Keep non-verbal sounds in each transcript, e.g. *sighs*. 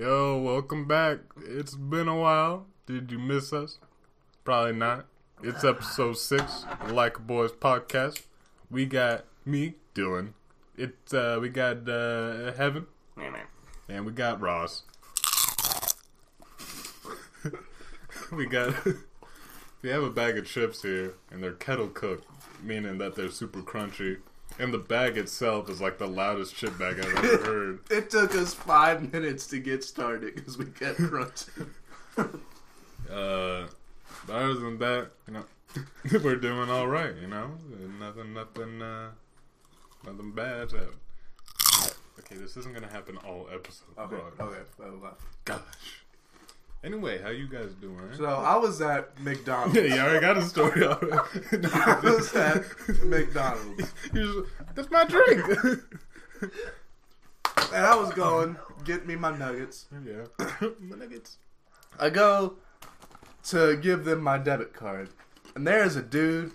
Yo, welcome back. It's been a while. Did you miss us? Probably not. It's episode six, Like a Boys podcast. We got me, Dylan. It's uh, we got uh, Heaven, and we got Ross. *laughs* we got *laughs* we have a bag of chips here, and they're kettle cooked, meaning that they're super crunchy. And the bag itself is like the loudest chip bag I've ever *laughs* heard. It took us five minutes to get started because we kept *laughs* crunching. Uh, but other than that, you know, *laughs* we're doing all right. You know, nothing, nothing, uh, nothing bad happened. Okay, this isn't gonna happen all episodes. Okay, okay. Gosh. Anyway, how you guys doing? So I was at McDonald's. *laughs* yeah, you already got a story. *laughs* I was at McDonald's. *laughs* Just- That's my drink. And I was going, get me my nuggets. yeah, *coughs* my nuggets. I go to give them my debit card. And there's a dude,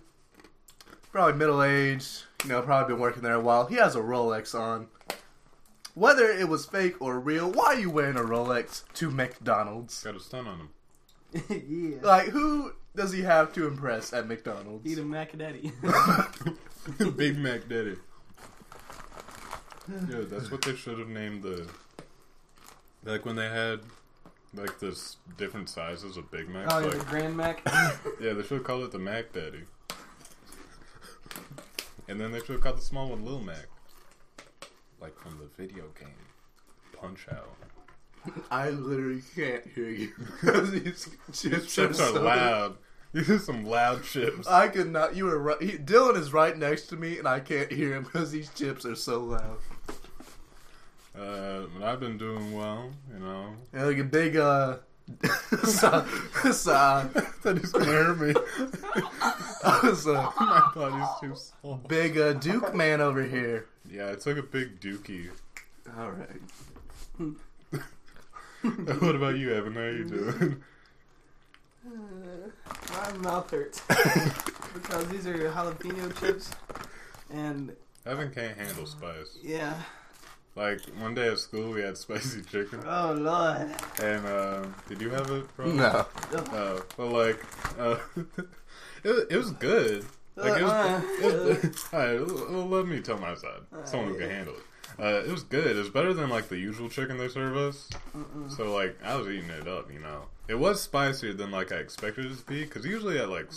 probably middle aged, you know, probably been working there a while. He has a Rolex on. Whether it was fake or real, why are you wearing a Rolex to McDonald's? Got a stun on him. *laughs* yeah. Like, who does he have to impress at McDonald's? Eat a Mac Daddy. *laughs* *laughs* Big Mac Daddy. Yeah, that's what they should have named the. Like when they had, like this different sizes of Big Macs. oh, yeah, like, the Grand Mac. Yeah, they should call it the Mac Daddy. And then they should have called the small one Lil Mac. Like from the video game Punch Out. *laughs* I literally can't hear you. Because *laughs* these chips, Chips are so- loud. These are some loud chips. I could not. You were right. He, Dylan is right next to me, and I can't hear him *laughs* because these chips are so loud. Uh, but I've been doing well, you know. And like a big uh, so, so, *laughs* that is gonna hurt me. I was a My body's too small. big uh, Duke man over here. Yeah, it's like a big dookie. All right. *laughs* what about you, Heaven? How are you doing? My mouth hurts *laughs* because these are jalapeno chips, and Heaven can't handle spice. yeah. Like one day at school, we had *laughs* spicy chicken, Oh lord. and uh, did you have it? Bro? No. Uh, but like, uh, *laughs* it, was- it was good. Like it was. Uh, it was *laughs* all right, well, well, let me tell my side. Someone who can handle it. Uh, it was good. It was better than like the usual chicken they serve us. So like, I was eating it up. You know, it was spicier than like I expected it to be. Because usually at like,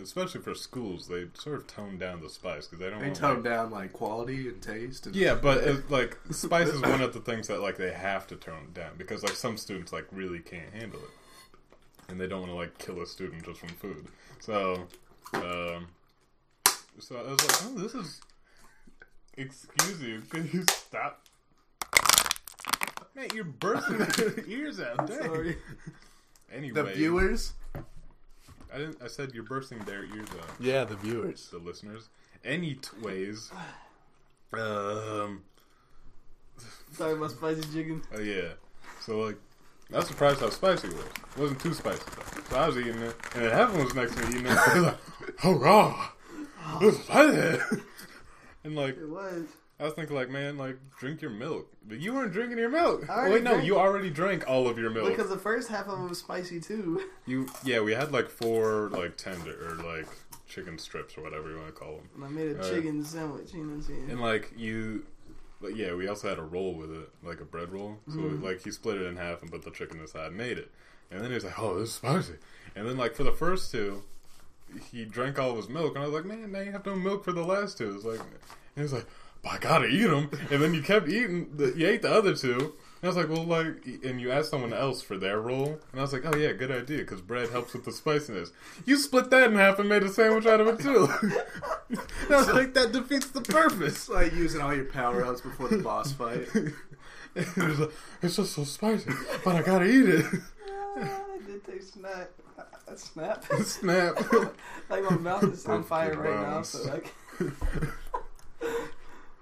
especially for schools, they sort of tone down the spice because they don't. They want, tone like- down like quality and taste. And Yeah, but it, *laughs* like spice is one of the things that like they have to tone down because like some students like really can't handle it, and they don't want to like kill a student just from food. So, um, so I was like, oh, this is. Excuse you, can you stop? Man, you're bursting their *laughs* ears out. Dang. Sorry. Anyway, the viewers. I didn't. I said you're bursting their ears out. Yeah, the viewers. The listeners. Anyways, um. Sorry about spicy chicken. Oh yeah. So like, I was surprised how spicy it was. It wasn't too spicy though. So I was eating it, and then Heaven was next to me eating it. *laughs* He was like, "Oh raw, it's spicy." And like, It was. I was thinking like, man, like, drink your milk. But you weren't drinking your milk. Oh, wait, no, you already drank all of your milk. Because the first half of them was spicy too. *laughs* you, yeah, we had like four like tender or like chicken strips or whatever you want to call them. And I made a Alright. chicken sandwich. You know what I'm saying? And like you, but yeah, we also had a roll with it, like a bread roll. So mm-hmm. like he split it in half and put the chicken inside, and made it. And then he was like, "Oh, this is spicy." And then like for the first two, he drank all of his milk, and I was like, "Man, now you have no milk for the last two. It's like, and he was like, "But I gotta eat them." And then you kept eating. The, you ate the other two. And I was like, well, like, and you asked someone else for their roll, and I was like, oh yeah, good idea, because bread helps with the spiciness. You split that in half and made a sandwich out of it too. and *laughs* I was like, that defeats the purpose. Like using all your power ups before the boss fight. *laughs* it was like, it's just so spicy, but I gotta eat it. *laughs* Ah, I did take snap. Snap. Snap. *laughs* like my mouth is on fire good right now. rounds. So like, *laughs*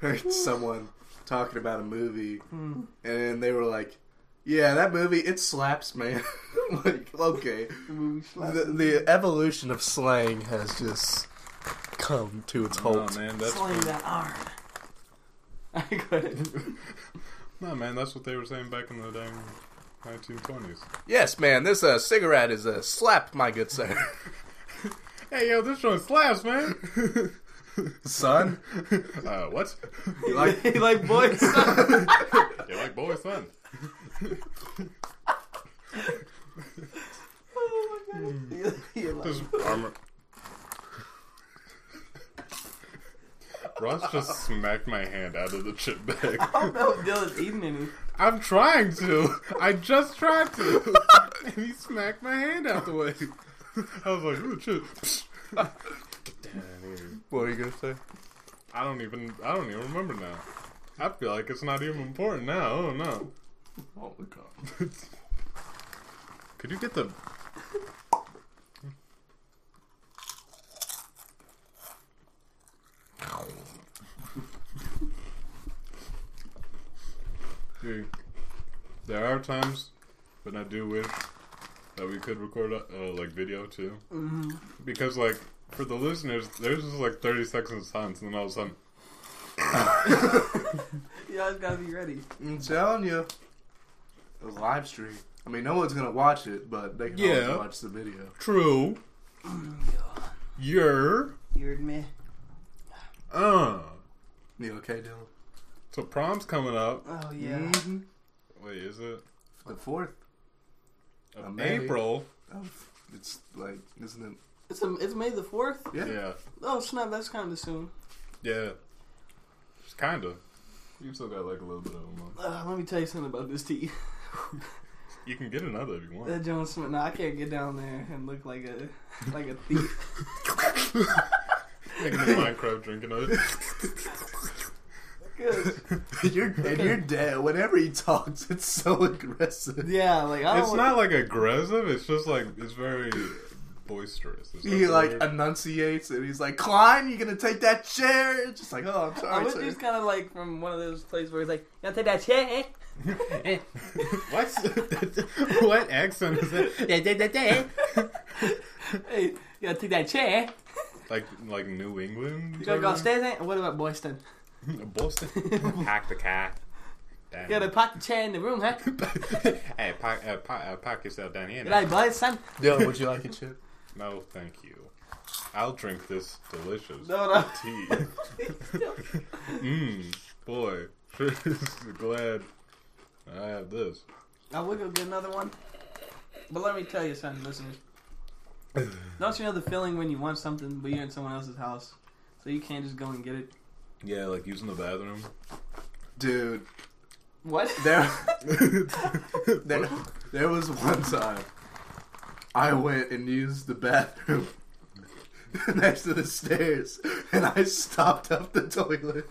heard someone talking about a movie, hmm. and they were like, "Yeah, that movie it slaps, man." *laughs* like, okay, the movie slaps. the, the evolution of slang has just come to its Oh halt. man, that's Sling that arm. I got it. no man, that's what they were saying back in the day. 1920s. Yes, man. This uh, cigarette is a slap, my good sir. *laughs* Hey, yo, this joint slaps, man. *laughs* Son, *laughs* uh, what? you like you like boys? You like boy, son? oh my god. You- you like- This armor. Ross just smacked my hand out of the chip bag. *laughs* I don't know if Dylan's eating any. I'm trying to. I just tried to. *laughs* and he smacked my hand out the way. I was like, ooh, chips. Damn, what are you gonna say? I don't even. I don't even remember now. I feel like it's not even important now. Oh no. Oh my god. Could you get the? Dude, there are times when I do wish that we could record uh, like video too, Mm-hmm. because like for the listeners, there's just like 30 seconds of silence, and then all of a sudden, *laughs* You always gotta be ready. I'm telling you, it was live stream. I mean, no one's gonna watch it, but they can Yeah. always watch the video. true, you're You heard me? uh. You okay, Dylan? So prom's coming up. Oh yeah. Mhm. Wait, is it The fourth. of May. April? It's like, isn't it? It's a, it's May the fourth. Yeah. Yeah, Oh snap! That's kind of soon. yeah. Just kinda. You still got like a little bit of a month. Uh, let me tell you something about this tea. *laughs* You can get another if you want. That John Smith. Nah, I can't get down there and look like a like a thief. *laughs* Making the Minecraft drinking *laughs* it. Good. *laughs* you're and you're dead. Whenever he talks, it's so aggressive. Yeah, like I don't. It's want- not like aggressive. It's just like it's very boisterous. He like word? enunciates and he's like, "Klein, you gonna take that chair?" It's just like, "Oh, I'm I sorry." was sir." just kind of like from one of those places where he's like, "You gotta take that chair." *laughs* what? *laughs* what accent is that? Hey, you gotta take that chair. like like New England? You gotta go sort upstairs. eh? What about *laughs* Boston? Boston. *laughs* Pack the car. You gotta park the chair in the room, huh? *laughs* hey, pack, uh, park, uh, park yourself down here. You now. like Boston? Dylan, would you like a chip? No, thank you. I'll drink this delicious No, no. tea. Mmm, boy, glad I have this. I would go get another one. But let me tell you something, listeners. Don't you know the feeling when you want something but you're in someone else's house? So you can't just go and get it? Yeah, like using the bathroom. Dude, What? there, *laughs* *laughs* there, there was one time I went and used the bathroom *laughs* next to the stairs, and I stopped up the toilet.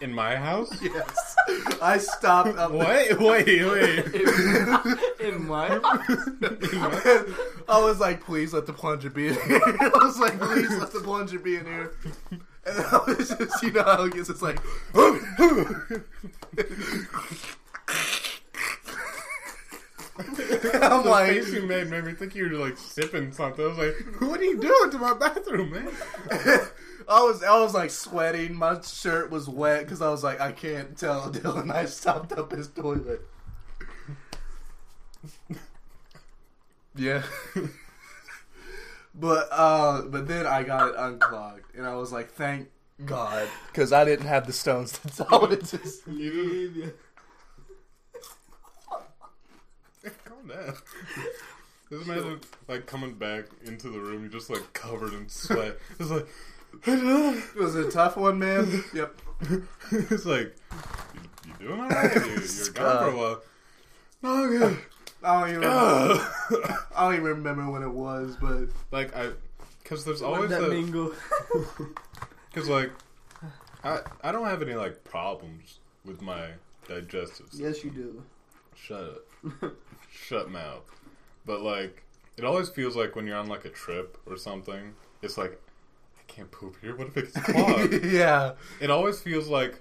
In my house? Yes, I stopped up. What? Wait, wait. in my I was like, please let the plunger be in here. I was like, please let the plunger be in here. And then I was just, you know how it gets, it's like, *laughs* I'm the like, face you made made me think you were like sipping something. I was like, "What are you doing to my bathroom, man?" *laughs* I was, I was like sweating. My shirt was wet because I was like, I can't tell *laughs* Dylan I stopped up his toilet. Yeah. But uh but then I got it unclogged and I was like, thank God. Because I didn't have the stones to *laughs* tell it just. Calm down. Just imagine like coming back into the room, you're just like covered in sweat. It's like, It was a tough one, man. Yep. *laughs* it's like, you, you doing alright? You, you're gone for a while. No, I'm good. I don't even remember, *laughs* I don't even remember when it was, but like I, because there's always that that. mingle. *laughs* *laughs* Because like, I I don't have any like problems with my digestive. system. yes, you do. Shut up. Shut mouth. But like, it always feels like when you're on like a trip or something, it's like, I can't poop here. What if it gets clogged? yeah. it always feels like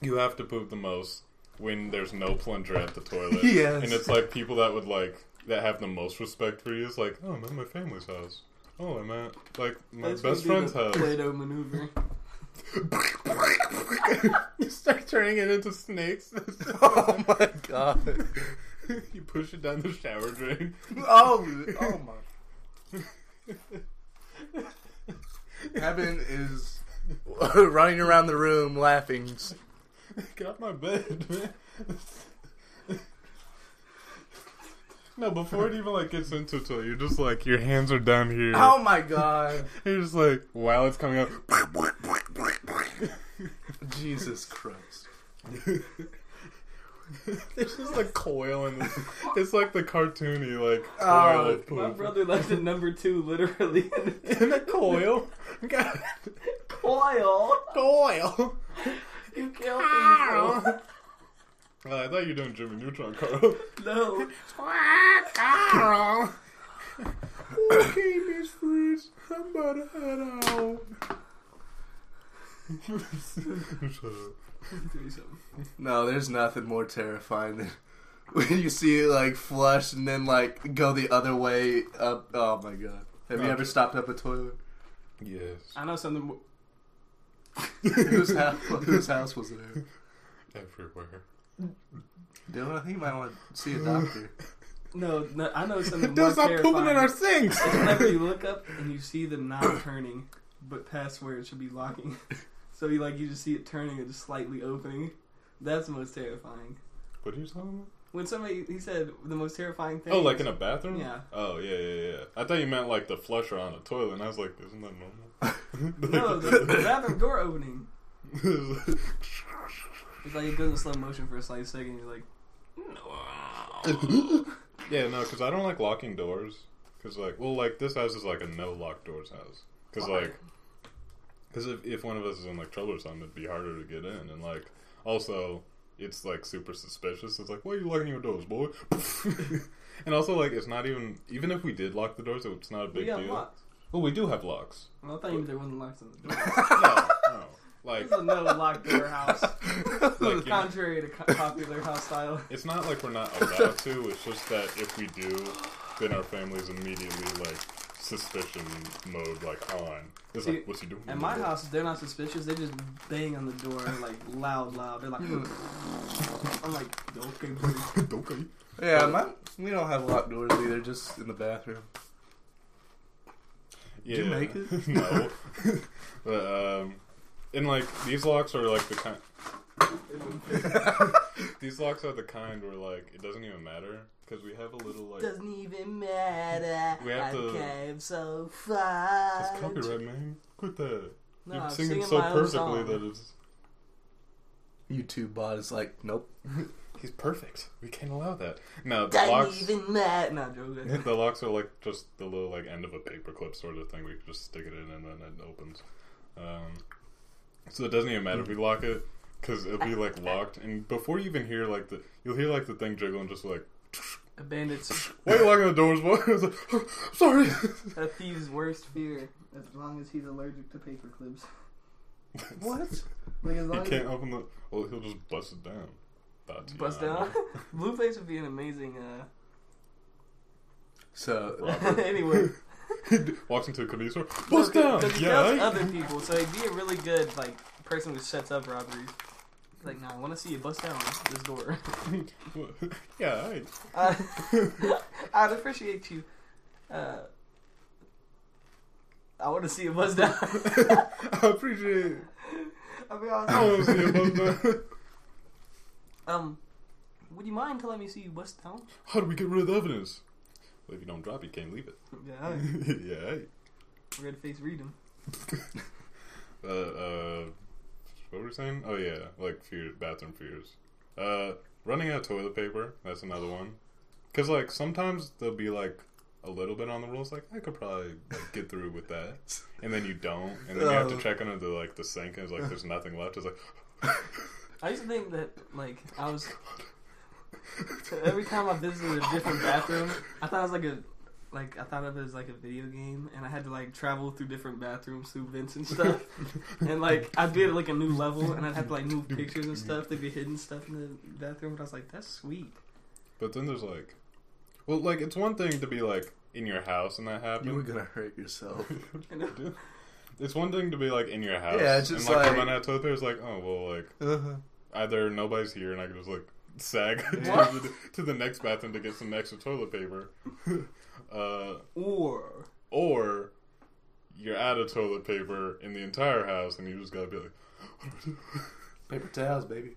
you have to poop the most when there's no plunger at the toilet. *laughs* Yes. And it's like people that would like that have the most respect for you. is like, oh, I'm at my family's house. Oh, I'm at like my That's best friend's house. Play-Doh maneuver. *laughs* you start turning it into snakes. *laughs* Oh my god. you push it down the shower drain. Oh, oh my. Heaven is running around the room laughing. *laughs* Get off my bed, *laughs* man. no, before it even like gets into it, you're just like your hands are down here. Oh my god. *laughs* You're just like while it's coming out. Jesus Christ. It's just like coil and it's, it's like the cartoony like coil Oh, of My brother left at number two, literally. in a coil. God, Coil. coil. You kill people. Oh, uh, I thought you were doing Jimmy Neutron, Carl. *laughs* No. Carl. Okay, Miss Fritz, I'm about to head out. Shut up. No, there's nothing more terrifying than when you see it like flush and then like go the other way up. Oh my god. Have you No. ever stopped up a toilet? Yes, I know something. More. whose, house, *laughs* whose house was it in? everywhere. Dylan, I think you might want to see a doctor. No, no, I know something *laughs* more Don't stop terrifying. pooping in our sinks. It's whenever you look up and you see them not turning, but past where it should be locking. *laughs* So you like you just see it turning and just slightly opening. That's the most terrifying. What are you talking about? When somebody he said the most terrifying thing. Oh, like in a bathroom? Yeah. Oh, yeah, yeah, yeah. I thought you meant like the flusher on a toilet, and I was like, isn't that normal? *laughs* no the, the bathroom door opening. It's like it goes in slow motion for a slight second. You're like, *laughs* yeah, no, because I don't like locking doors. Because like, well, like this house is like a no lock doors house. Because like, because if if one of us is in like trouble or something, it'd be harder to get in, and like also it's like super suspicious. It's like, why are you locking your doors, boy? *laughs* and also like, it's not even even if we did lock the doors, it's not a we big got deal. locked. Well, we do have locks. Well, I thought you meant there wasn't locks on the *laughs* door. no, no, like It's a no lock door house, *laughs* like you know, contrary to co- popular house style. It's not like we're not allowed to. It's just that if we do, then our family's immediately like suspicion mode, like on. It's See, like, what's he doing? At in my the house, they're not suspicious. They just bang on the door like loud, loud. They're like, *laughs* I'm like, okay, *laughs* buddy. door?" okay. Yeah, my, we don't have locked doors either, just in the bathroom. Yeah. Did you make it? *laughs* no. but um, and like these locks are like the kind. *laughs* These locks are the kind where like it doesn't even matter because we have a little like. Doesn't even matter. We have I to- came so It's copyright, man. Quit that. No, You're I'm singing, singing so my own perfectly song. that it's. YouTube bot is like, nope. *laughs* He's perfect. We can't allow that. No, the Doesn't locks. even matter. No, joking. *laughs* the locks are like just the little like end of a paperclip sort of thing. We can just stick it in and then it opens. Um, so it doesn't even matter if we lock it because it'll be like locked. And before you even hear like the, you'll hear like the thing jiggle and just like, A bandit's *laughs* why are you locking the doors, boy? *laughs* It's like, "Oh, Sorry. a thief's worst fear. As long as he's allergic to paper clips. *laughs* What? Like as he long as can't open the. Well, he'll just bust it down. That's bust down. Blueface would be an amazing. uh So, Anyway, he walks into a convenience store. Bust No, down. 'cause he Yeah. kills I- other people, so he'd be a really good like person who sets up robberies. Like, nah, I want to see you bust down this door. *laughs* yeah. I, Uh, *laughs* I'd appreciate you. Uh, I want to see you bust down. *laughs* I appreciate. it. I mean, I I want to see you bust down. um, would you mind telling me see you bust down? How do we get rid of the evidence? Well, if you don't drop it, you can't leave it. Yeah, yeah. hey. red face read him. Uh, uh, what were we saying? Oh yeah, like fear, bathroom fears. Uh, running out of toilet paper. That's another one. Cause like sometimes there'll be like a little bit on the rules. Like I could probably like, get through with that, and then you don't, and then you have to Oh. check under the like the sink, and it's like there's nothing left. It's like *laughs* I used to think that like I was every time I visited a different bathroom, I thought it was like a like I thought of it as like a video game, and I had to like travel through different bathrooms through vents and stuff, *laughs* and like I'd be at like a new level, and I'd have to like move pictures and stuff. There'd be hidden stuff in the bathroom, but I was like, that's sweet. But then there's like, well, like it's one thing to be like in your house and that happens. you were gonna hurt yourself. *laughs* You know? It's one thing to be like in your house. Yeah, it's just and, like, like- run out of toilet paper. It's like, oh well, like uh-huh. either nobody's here and I can just like sag *laughs* to the, to the next bathroom to get some extra toilet paper. *laughs* uh, Or or you're out of toilet paper in the entire house, and you just gotta be like, *laughs* Paper towels, baby.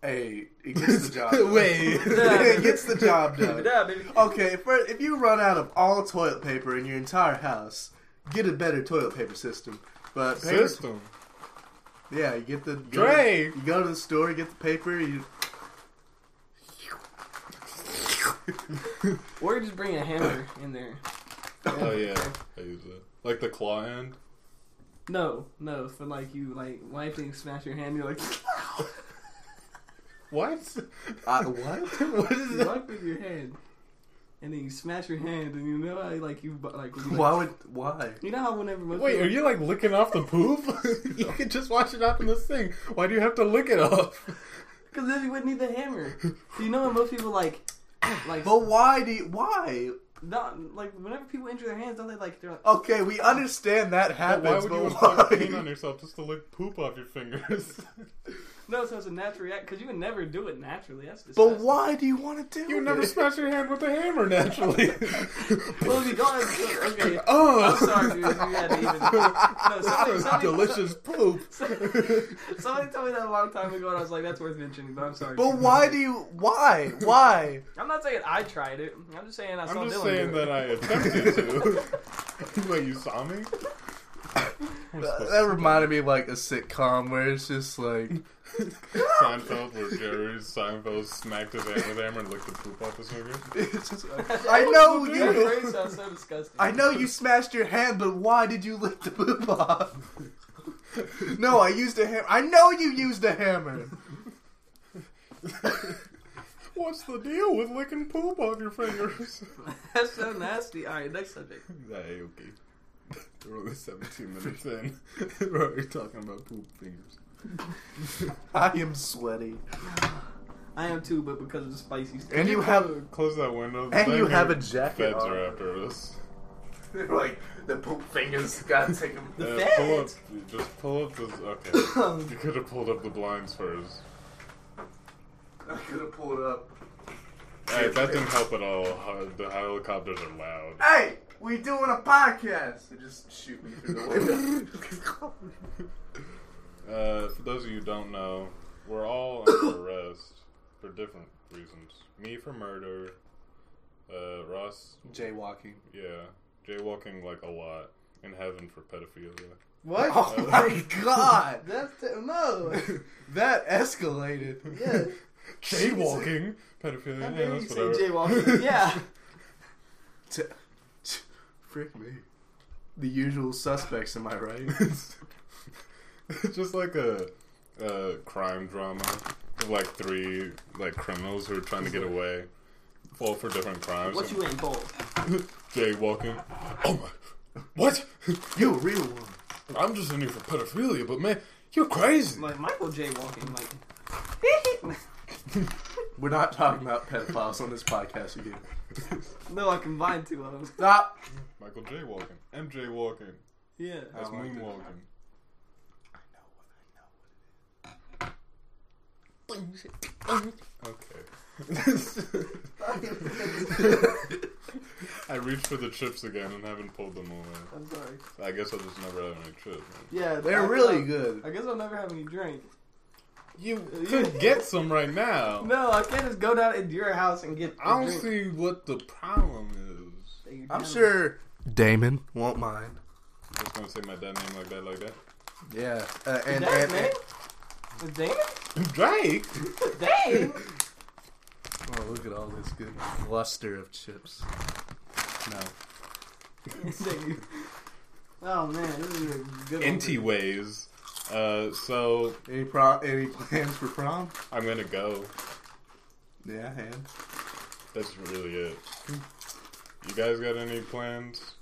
Hey, it gets the job. done. Wait. it gets the job done. yeah, baby. Okay, for, if you run out of all toilet paper in your entire house, get a better toilet paper system. But paper, system. Yeah, you get the you go, Dre. you go to the store, you get the paper, you *laughs* Or you just bring a hammer in there. Oh yeah, I use it like the claw hand. No, no, for like you like wiping, smash your hand. You're like *laughs* What? uh, what? *laughs* what is you that? wipe with your hand, and then you smash your hand, and you know how like you like, when you, Why like would why? you know how whenever most Wait, people- are you like licking off the poop? *laughs* you can just wash it off in the sink. Why do you have to lick it off? *laughs* Because then you wouldn't need the hammer. Do you know when most people like, *coughs* like, But why do you, why? not, like whenever people injure their hands, don't they like they're like, Okay, we understand that But happens, why would but you *laughs* why? inflict pain on yourself just to lick poop off your fingers? No, so it's a natural react because you would never do it naturally. That's But disgusting. why do you want to do it? you it? never smash your hand with a hammer naturally. *laughs* Well, if you don't, okay. *laughs* oh, I'm sorry, dude. You had to even. *laughs* No, somebody, This is somebody, delicious poop. Somebody told me that a long time ago, and I was like, "That's worth mentioning." But I'm sorry. But why do you? Why? Why? I'm not saying I tried it. I'm just saying I saw I'm just Dylan saying do it. that I attempted to. Wait, you saw me? That reminded me of like a sitcom where it's just like Seinfeld, where Jerry Seinfeld smacked his hand with a hammer and licked the poop off his finger. *laughs* it's just uh, I know you. so disgusting. I know you smashed your hand, but why did you lick the poop off? *laughs* No, I used a hammer. I know you used a hammer. What's the deal with licking poop off your fingers? *laughs* That's so nasty. All right, next subject. hey, okay. We're only 17 minutes in. *laughs* We're already talking about poop fingers. I am sweaty, I am too, but because of the spicy stuff. and you have Close that window. and you have a you. jacket Feds on. are after us. *laughs* like the poop fingers. Gotta *laughs* take them. The Uh, pull up, just pull up this. Okay, *coughs* you could have pulled up the blinds first. I could have pulled up. Hey, that didn't help at all. The helicopters are loud. Hey, we doing a podcast. They just shoot me through the window. *laughs* Uh, for those of you who don't know, we're all under *coughs* arrest for different reasons. Me for murder. Uh, Ross, Jaywalking. yeah, jaywalking like a lot. In heaven for pedophilia. What? Oh my god, *laughs* That's t- no. that escalated. Yeah. Jaywalking, pedophilia. How Yeah, dare you that's say whatever. jaywalking? *laughs* Yeah. T- t- Frick me. The usual suspects, am I right? It's *laughs* just like a, a crime drama of like three like criminals who are trying to get away, fall for different crimes. What you ain't bold? *laughs* Jaywalking. Oh my! What? you a real one. I'm just in here for pedophilia, but man, you're crazy. Like Michael jaywalking. Like. *laughs* We're not talking about pedophiles on this podcast again. no, I combined two of them. Stop. Michael jaywalking. MJ walking. Yeah. That's I like it. moonwalking. Okay. I reached for the chips again and haven't pulled them away. I'm sorry. I guess I'll just never have any chips. man. Yeah, They're I- really I- good. I guess I'll never have any drink. You uh, could get some right now. No, I can't just go down into your house and get. I don't drink. see what the problem is. I'm sure Damon won't mind. I'm Just gonna say my dad name like that, like that. Yeah. Uh, and, That's and, name? and Damon? Drake. Dang. oh, look at all this good cluster of chips. No. *laughs* oh man, this is a good one. Ways. Uh, so Any pro? Any plans for prom? I'm gonna go. Yeah, and That's really it. You guys got any plans?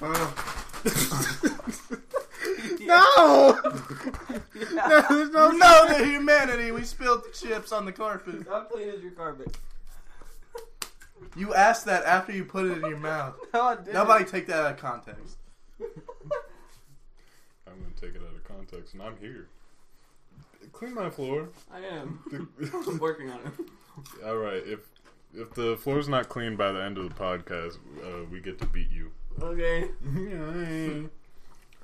uh, Yeah. *laughs* no, Yeah. *laughs* no, no, *laughs* no, the humanity. We spilled the chips on the carpet. How clean is your carpet? You asked that after you put it in your mouth. No, I didn't. Nobody take that out of context. I'm gonna take it out of context, and I'm here. clean my floor. I am. I'm working on it. All right. If if the floor's not clean by the end of the podcast, uh, we get to beat you. Okay. *laughs*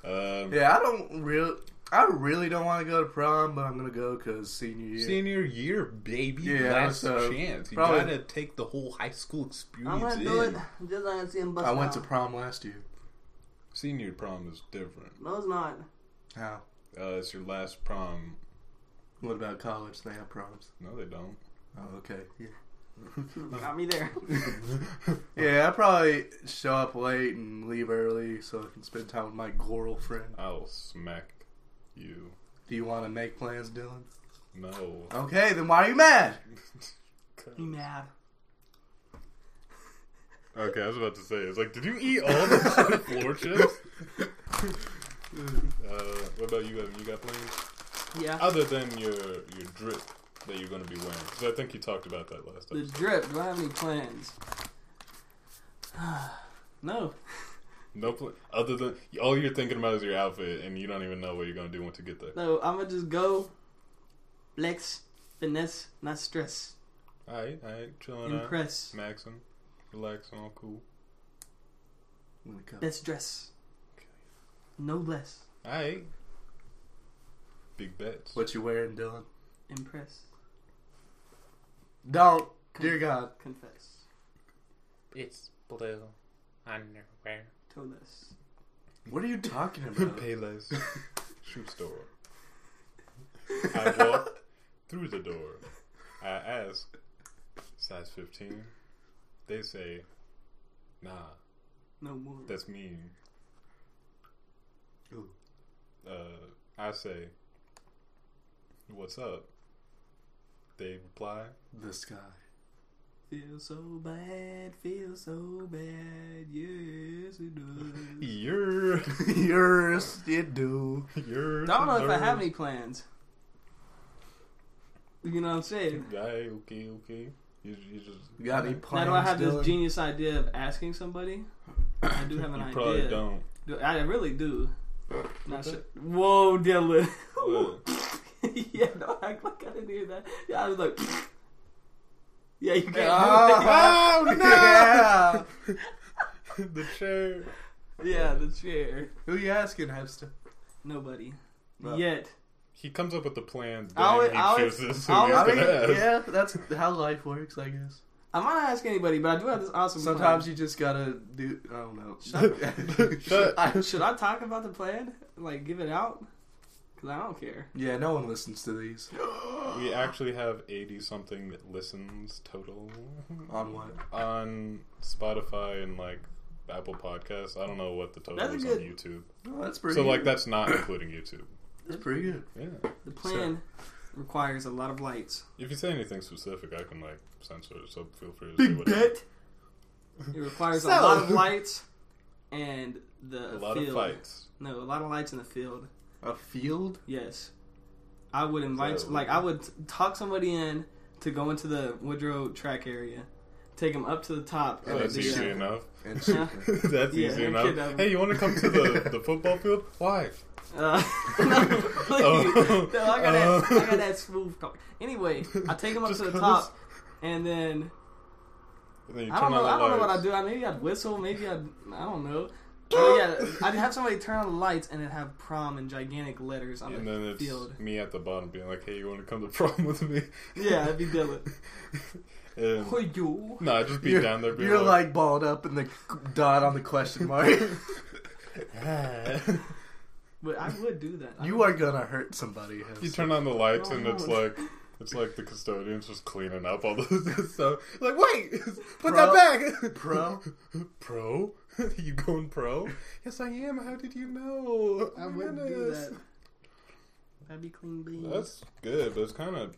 um, Yeah, I don't real. I really don't want to go to prom, but I'm gonna go because senior year. Senior year, baby. Yeah, Last so chance. You probably- gotta take the whole high school experience I'm gonna in. do it. Just like I see him bust I went to prom last year. Senior prom is different. No, it's not. How? Uh, it's your last prom. What about college? They have proms. No, they don't. Oh, okay. Yeah. Got me there. *laughs* Yeah, I probably show up late and leave early so I can spend time with my girlfriend. I'll smack you. Do you want to make plans, Dylan? No. Okay, then why are you mad? *laughs* You mad? Okay, I was about to say, it's like, did you eat all the *laughs* floor chips? uh, what about you, Heaven? You got plans? Yeah. Other than your your drip that you're going to be wearing. Because I think you talked about that last time. The episode. drip. Do I have any plans? no. No pl- Other than, all you're thinking about is your outfit, and you don't even know what you're going to do once you get there. No, I'm gonna just go, flex, finesse, not stress, Alright, alright, chilling out. impress, Maxing, relaxing, all cool. When it best dress, no less, Alright. Big bets. What you wearing, Dylan? impress, Don't, dear God. confess, It's blue underwear. toe less. What are you talking *laughs* about? Payless. *laughs* Shoe store. I walk through the door. I ask, size 15. They say, nah, No more. that's mean. Ooh. Uh, I say, what's up? They reply, the sky. Feel so bad, feel so bad, yes it does. you're, Yours, you do. you're. I don't know if I have any plans. You know what I'm saying? Aye, okay, okay. You, you just. You got any plans? Now do I have Dylan? this genius idea of asking somebody? I do have an You idea. probably don't. I really do. Not sure. Whoa, Dylan. *laughs* What? yeah, *laughs* no, act like I didn't hear that. Yeah, I was like, *laughs* yeah, you can't Oh, *laughs* do yeah. the chair. yeah, the chair. Who are you asking, Hester? Nobody. No. Yet. He comes up with the plan. Then I always- he I always- chooses who I he's I always- mean, ask. yeah, that's how life works, I guess. I might not ask anybody, but I do have this awesome Sometimes plan. you just gotta do. I don't know. Shut- I- Should I talk about the plan? Like, give it out? Because I don't care. yeah, no one listens to these. *gasps* We actually have eighty something that listens total On what? on Spotify and like Apple Podcasts. I don't know what the total That's is good- on YouTube. Oh, that's pretty. So like that's not including YouTube. *coughs* That's pretty good. Yeah. The plan requires a lot of lights. If you say anything specific, I can like censor it. So feel free to Big say whatever. bet. It requires *laughs* So- a lot of lights and the A lot field. of fights. No, a lot of lights in the field. A field. Yes, I would invite. So- like, I would talk somebody in to go into the Woodrow track area, take them up to the top. Oh, that's the, easy uh, enough. *laughs* And *laughs* that's Yeah, easy you enough. kidnap 'em. Hey, you want to come to the, *laughs* the football field? Why? Uh, no, please. Oh. No, I got that. Oh. I got that smooth talk. Anyway, I take them up Just to the 'cause- top, and then And then you I don't know. the I don't know what. I'd do. I maybe I'd whistle. Maybe I'd. I don't know. Oh yeah, *laughs* I'd have somebody turn on the lights and then have prom in gigantic letters on And the then it's field. me at the bottom being like, "Hey, you want to come to prom with me?" Yeah, that'd be Dylan. *laughs* and Oh, you. no, I'd just be You're, down there. Being you're like balled up in the dot on the question mark. *laughs* But I would do that. I you would- are gonna hurt somebody. Hester. you turn on the lights Oh, and it's like it's like the custodian's just cleaning up all this stuff. Like, wait, put Pro? that back, Pro? pro. *laughs* you going pro? Yes, I am. How did you know? I Oh, would do goodness. that. That'd be clean beans. That's good, but it's kind of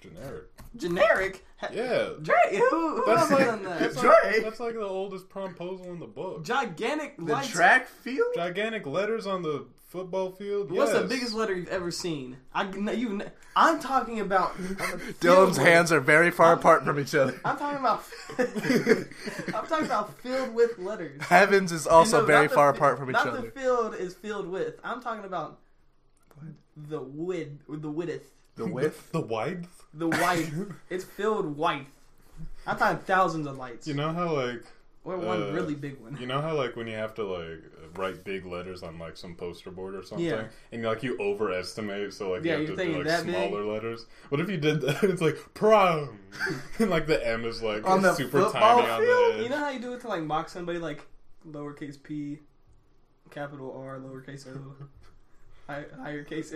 generic. Generic. Yeah, Dre, who, who that's else like done that? that's Dre. like, that's like the oldest promposal in the book. Gigantic the lights. track field. Gigantic letters on the football field. What's the biggest letter you've ever seen? I you. I'm talking about. *laughs* Dylan's hands are very far apart from each other. *laughs* I'm talking about. *laughs* I'm talking about filled with letters. Heavens is also And no, very not the far fi- apart from each other. not the field is filled with. I'm talking about the wid, the width. The width. the width. The white. it's filled white. I find thousands of lights. You know how like or one uh, really big one. you know how like when you have to like write big letters on like some poster board or something, Yeah. and like you overestimate, so like Yeah, you have to do like that big? smaller letters. What if you did that? *laughs* It's like prom, *laughs* and like the M is like On the super tiny on the edge. You know how you do it to like mock somebody like lowercase p, capital R, lowercase o, *laughs* high, higher case.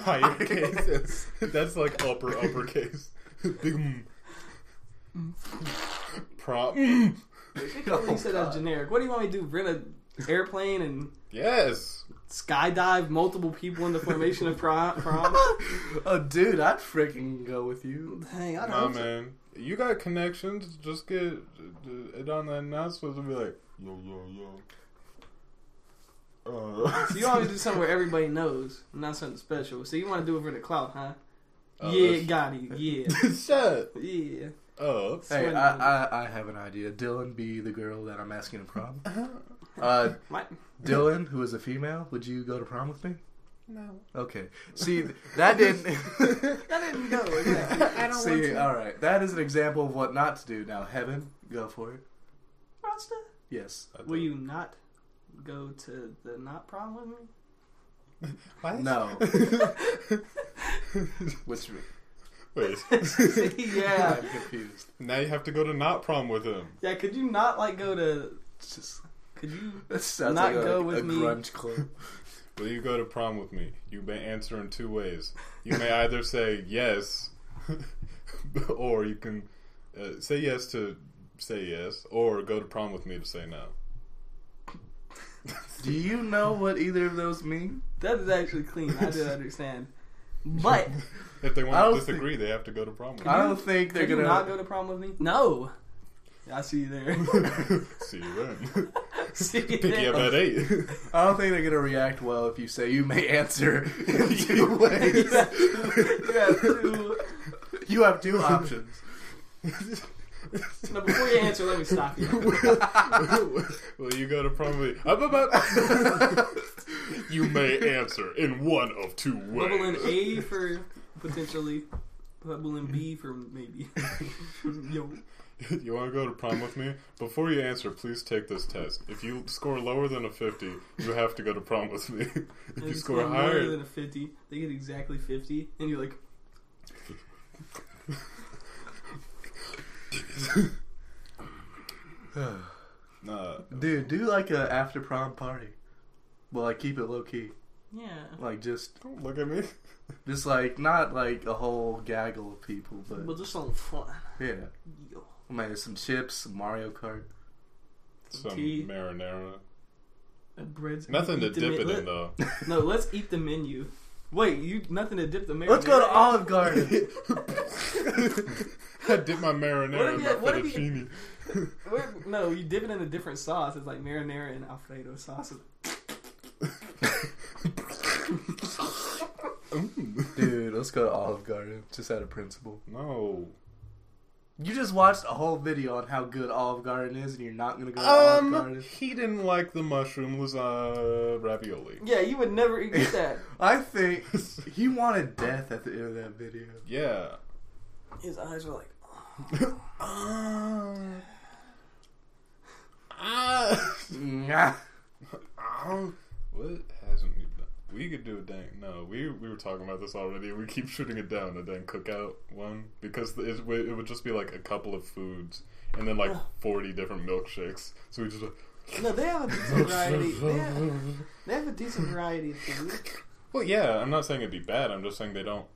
Higher case. That's like upper uppercase. Big M. Prom. you Oh, said that's generic. What do you want me to do? Rent an airplane and Yes. skydive multiple people in the formation of prom? *laughs* prom? oh, dude, I'd freaking go with you. Dang, I don't Nah, know. man. You got connections. Just get it on the announcements and be like, yo, yo, yo. Uh, So you want to do *laughs* something where everybody knows, not something special. So you want to do it for the clout, huh? Oh, yeah, that's- got it. Yeah, *laughs* Shut yeah. up. Hey, I, I, I have an idea. Dylan be the girl that I'm asking to prom. Uh, *laughs* My, Dylan, who is a female, would you go to prom with me? No. Okay. See, that didn't. *laughs* I didn't know. Exactly. *laughs* I don't See, want to. all right. That is an example of what not to do. Now, Heaven, go for it. Rasta, Yes. will you not go to the not prom with me? What? No. Which Wait. yeah, I'm confused. now you have to go to not prom with him. yeah. Could you not like go to? Just Could you? *laughs* that sounds Not like go a with me. grunge club. *laughs* Will you go to prom with me? You may answer in two ways. You may either *laughs* say yes, or you can uh, say yes to say yes, or go to prom with me to say no. Do you know what either of those mean? That is actually clean. I did understand, but If they want to disagree, they have to go to prom with me. I don't think they're gonna. not go to prom with me? No. Yeah, I see you there. *laughs* See you then. *laughs* see you Pick you up at eight. I don't think they're gonna react well if you say you may answer in *laughs* two ways. you have to. You have two options. No, before you answer, let me stop you. Will you go to prom with me? Up, up, up. you may answer in one of two ways. Bubble in A for potentially. Bubble in B for maybe. Yo. *laughs* You want to go to prom with me? Before you answer, please take this test. If you score lower than a 50, you have to go to prom with me. *laughs* If And you you score more higher, than a 50, they get exactly 50, and you're like, *laughs* *sighs* nah. Dude, do like a after prom party. Well, like keep it low key. yeah. Like just, Don't look at me. just like not like a whole gaggle of people, but But just some fun. yeah, Yo. Maybe some chips, some Mario Kart. Some tea. marinara. Uh, and breads. Nothing to eat the dip men- it let- in though. No, let's eat the menu. Wait, you nothing to dip the marinara. Let's go to? Olive Garden. *laughs* I dip my marinara What if in my what if you- fettuccine. *laughs* Where- No, you dip it in a different sauce. It's like marinara and Alfredo sauce. *laughs* Dude, let's go to Olive Garden. Just out of principle. No. You just watched a whole video on how good Olive Garden is, and you're not gonna go to Olive Um, Garden. he didn't like the mushroom lasagna ravioli. Yeah, you would never eat that. *laughs* I think he wanted death at the end of that video. Yeah. His eyes were like, Ah. Ah. Nyah. Um, what hasn't we could do a dang. No, we we were talking about this already. We keep shooting it down. A dang cookout one because it, it would just be like a couple of foods and then like *sighs* forty different milkshakes. So we just. no, they have a *laughs* decent variety. They have, they have a decent variety of food. Well, yeah. I'm not saying it'd be bad. I'm just saying they don't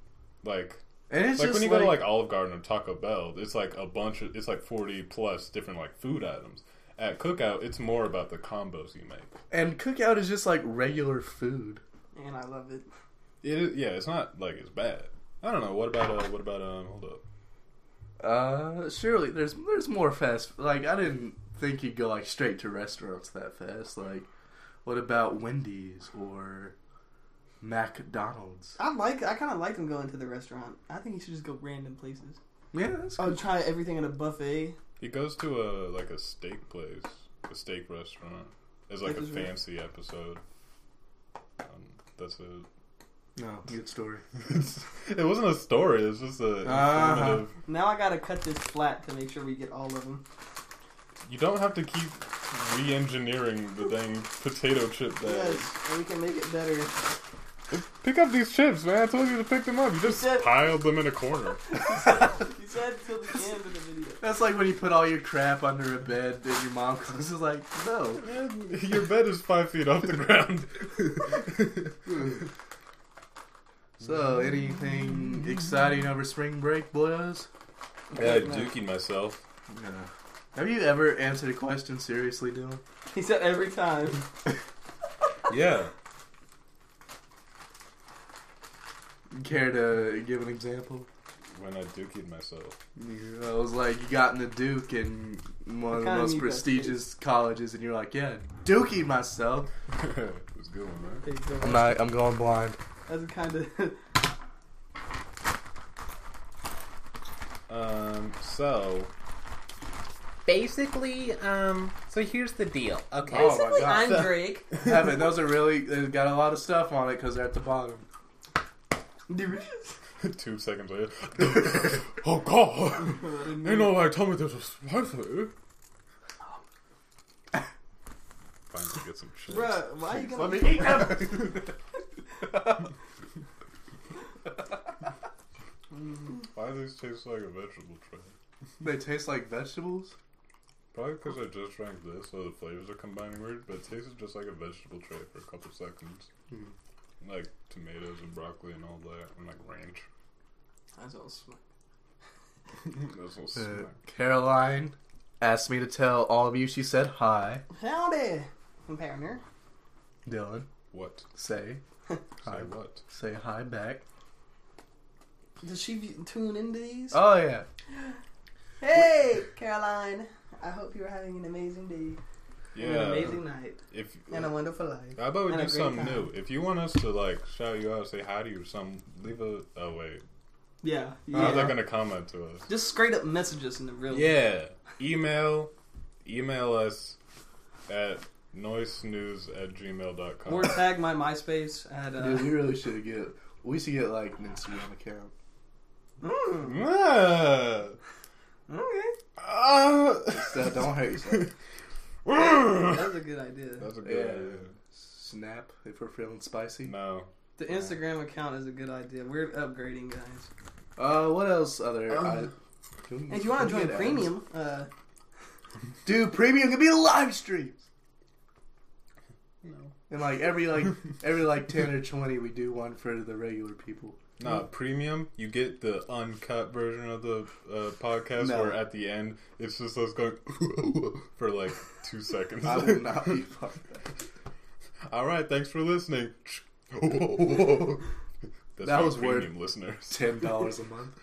like And it's like just when you like, go to like Olive Garden or Taco Bell. It's like a bunch of it's like forty plus different like food items. At Cookout, it's more about the combos you make. and cookout is just like regular food. And I love it. It is, yeah, it's not like it's bad. I don't know. What about uh, what about um? Hold up. Uh, surely there's there's more fast. Like I didn't think you'd go like straight to restaurants that fast. Like, what about Wendy's or McDonald's? I like. I kind of like them going to the restaurant. I think you should just go random places. Yeah, that's Oh, good. try everything in a buffet. He goes to a like a steak place, a steak restaurant. It's like Like a this re- fancy episode. Um, that's it. No, good story. *laughs* it wasn't a story. It was just a Uh-huh. Now I gotta cut this flat to make sure we get all of them. You don't have to keep re-engineering the dang potato chip bag. Yes, and we can make it better. Pick up these chips, man. I told you to pick them up. You just said- piled them in a corner. *laughs* You said till the end of the video. That's like when you put all your crap under a bed and your mom comes is like, no. Man, your bed is five feet off the ground. *laughs* So, anything exciting over spring break, boys? yeah, dookied myself. Yeah. Have you ever answered a question seriously, Dylan? He said every time. Yeah. Care to give an example? When I dookied myself. You- I was like, you got in the Duke in one of the most prestigious colleges, and you're like, yeah, Dookie myself. *laughs* it was a good one, right? There you go. I'm not. I'm going blind. That's kind of. *laughs* Um, so Basically, um, so here's the deal. Okay. Oh my Basically, God. I'm Drake. Heaven, those are *laughs* really. They've got a lot of stuff on it because they're at the bottom. *laughs* two seconds later. *laughs* oh God! *laughs* You Ain't nobody told me this was spicy. Finally get some chips. Bruh, why are you gonna? Let me eat them. Why do these taste like a vegetable tray? they taste like vegetables. Probably because I just drank this, so the flavors are combining weird. But it tasted just like a vegetable tray for a couple seconds, Hmm. Like tomatoes and broccoli and all that, and like ranch. That's all smart. *laughs* That's all Uh. Caroline asked me to tell all of you. She said hi. Howdy, partner. Dylan, What? say *laughs* Say hi. what? Say hi back. Does she tune into these? Oh yeah. *gasps* Hey, Caroline. I hope you're having an amazing day, Yeah. an amazing night, If and a wonderful life. how about we and do something time. new? If you want us to like shout you out, say hi to you or something, leave a. Oh wait, Yeah, how are they yeah. gonna comment to us? Just straight up messages in the real. Yeah, email, email us at noisenews at gmail.com. Or tag my MySpace at. Uh, Dude, we really should get. We should get like an Instagram account. mm, Ah. okay, Ah. So don't hate yourself. *laughs* that's a good idea. That's a good Yeah. idea. Snap if we're feeling spicy. No. The Instagram account is a good idea. We're upgrading, guys. Uh, what else? Other. Um, I, can If you want to join get premium, uh, dude, premium can be a live stream. No. And like every like every like ten or twenty, we do one for the regular people. Nah, premium, you get the uncut version of the uh, podcast No. where at the end it's just us going *laughs* for like two seconds. I will not be part of that. *laughs* All right, thanks for listening. *laughs* That's That for was worth- premium listeners. Ten dollars a month.